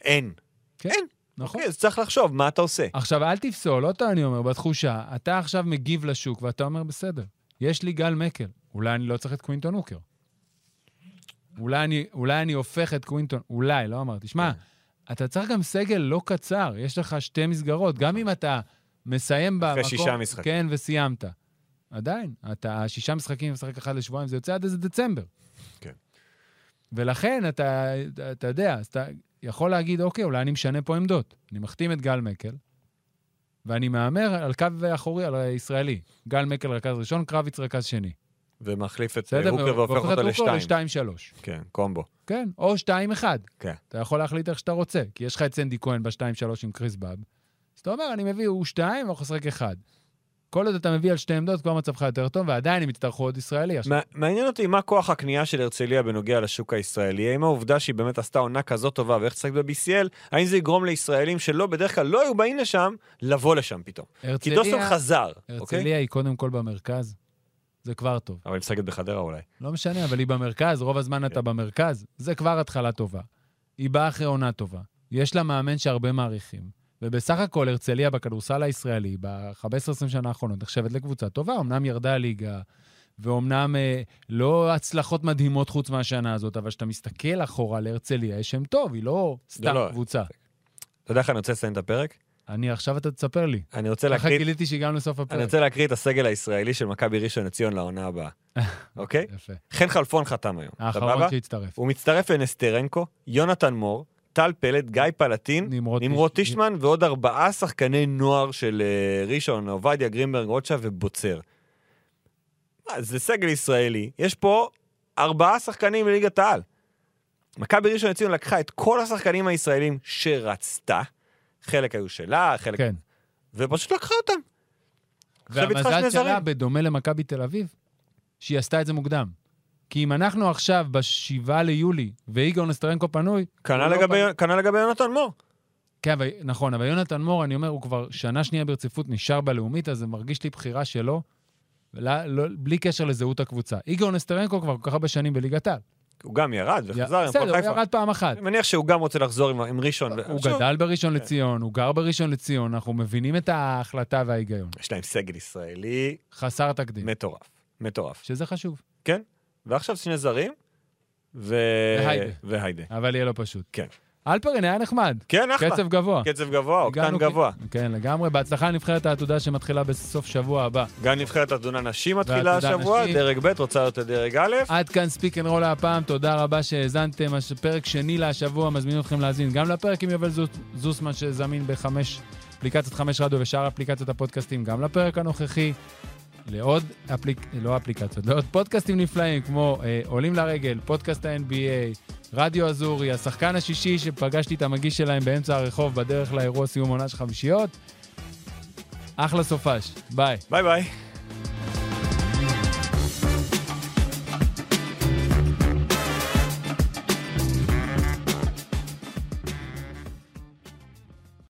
אין. כן, אין. נכון. אוקיי, אז צריך לחשוב מה אתה עושה. עכשיו, אל תפסול, עוד פעם אני אומר, בתחושה, אתה עכשיו מגיב לשוק ואתה אומר, בסדר, יש לי גל מקל, אולי אני לא צריך את קווינטון הוקר. אולי אני, אולי אני הופך את קווינטון, אולי, לא אמרתי. שמע, אתה צריך גם סגל לא קצר, יש לך שתי מסגרות, גם אם אתה מסיים במקום... אחרי שישה משחקים. כן, וסיימת. עדיין, אתה שישה משחקים משחק אחד לשבועיים, זה יוצא עד איזה דצמבר. כן. ולכן אתה, אתה יודע, אז אתה יכול להגיד, אוקיי, אולי אני משנה פה עמדות. אני מחתים את גל מקל, ואני מהמר על קו אחורי, על הישראלי. גל מקל רכז ראשון, קרביץ רכז שני. ומחליף את? הוקר והופך אותו לשתיים. לשתיים שלוש. כן, קומבו. כן, או שתיים אחד. כן. אתה יכול להחליט איך שאתה רוצה, כי יש לך את סנדי כהן בשתיים שלוש עם קריס באב. אז אתה אומר, אני מביא הוא שתיים, ואנחנו נשחק אחד. כל עוד אתה מביא על שתי עמדות, כבר מצבך יותר טוב, ועדיין הם יצטרכו עוד ישראלי. מעניין אותי מה כוח הקנייה של הרצליה בנוגע לשוק הישראלי. האם העובדה שהיא באמת עשתה עונה כזאת טובה ואיך תשחק ב-BCL, האם זה יגרום לישראלים שלא, בדרך כלל לא היו באים לשם, לבוא לשם פתאום. כי הרצליה- דוסון חזר, אוקיי? הרצליה היא קודם כל במרכז, זה כבר טוב. אבל היא משחקת בחדרה אולי. לא משנה, אבל היא במרכז, רוב הזמן אתה במרכז, זה כבר התחלה טובה. היא באה אחרי עונה טובה. יש לה מאמן שהרבה מעריכים. ובסך הכל, הרצליה בכדורסל הישראלי, ב-15-20 שנה האחרונות, נחשבת לקבוצה טובה. אמנם ירדה הליגה, ואומנם אה, לא הצלחות מדהימות חוץ מהשנה הזאת, אבל כשאתה מסתכל אחורה להרצליה, יש שם טוב, היא לא סתם לא. קבוצה. אתה יודע איך אני רוצה לסיים את הפרק? אני, עכשיו אתה תספר לי. אני רוצה ככה להקריא... גיליתי שהגענו לסוף אני הפרק. רוצה להקריא את הסגל הישראלי של מכבי ראשון לציון לעונה הבאה, [LAUGHS] אוקיי? יפה. חן חלפון חתם היום, האחרון? שהצטרף. הוא מצטרף לנסטרנקו, יונתן מור, טל פלד, גיא פלטין, נמרוד נמרוד טיש- טישמן ועוד ארבעה שחקני נוער של אה, ראשון, עובדיה, גרינברג, רוטשה ובוצר. זה סגל ישראלי, יש פה ארבעה שחקנים בליגת העל. מכבי ראשון לציון לקחה את כל השחקנים הישראלים שרצתה, חלק היו שלה, חלק... כן. ופשוט לקחה אותם. והמזל שלה. בדומה למכבי תל אביב, שהיא עשתה את זה מוקדם. כי אם אנחנו עכשיו ב-7 ליולי, ואיגור נסטרנקו פנוי... כנ"ל הוא לא לגבי. כנ"ל לגבי יונתן מור. כן, אבל, נכון, אבל יונתן מור, אני אומר, הוא כבר שנה שנייה ברציפות נשאר בלאומית, אז זה מרגיש לי בחירה שלו, לא, לא, בלי קשר לזהות הקבוצה. איגור נסטרנקו כבר כל כך הרבה שנים בליגת העל. הוא גם ירד וחזר עם בסדר, הפועל הוא חיפה. ירד פעם אחת. אני מניח שהוא גם רוצה לחזור עם, עם ראשון. הוא שוב, גדל בראשון כן. לציון, הוא גר בראשון לציון, אנחנו מבינים את ההחלטה וההיגיון. יש להם סגל ישראלי חסר תקדים, מטורף. מטורף. שזה חשוב, ועכשיו שני זרים, ו... והיידה. והיידה. אבל יהיה לא פשוט. כן. אלפרין היה נחמד, כן, אחלה. קצב גבוה. קצב גבוה, אוקטן גבוה. כן, לגמרי. בהצלחה לנבחרת העתודה שמתחילה בסוף שבוע הבא. גם נבחרת אתונה נשים מתחילה השבוע, נשים. דרג ב' רוצה להיות לדרג א'. עד כאן Speak and Roll הפעם, תודה רבה שהאזנתם. פרק שני להשבוע, מזמין אתכם להאזין גם לפרק עם יובל זוס- זוסמן שזמין בחמש, אפליקציית חמש רדיו ושאר אפליקציות הפודקאסטים, גם לפרק הנוכחי. לעוד אפליק... לא אפליקציות, לעוד פודקאסטים נפלאים, כמו אה, עולים לרגל, פודקאסט ה-NBA, רדיו אזורי, השחקן השישי שפגשתי את המגיש שלהם באמצע הרחוב בדרך לאירוע סיום עונה של חמישיות. אחלה סופש, ביי. ביי ביי.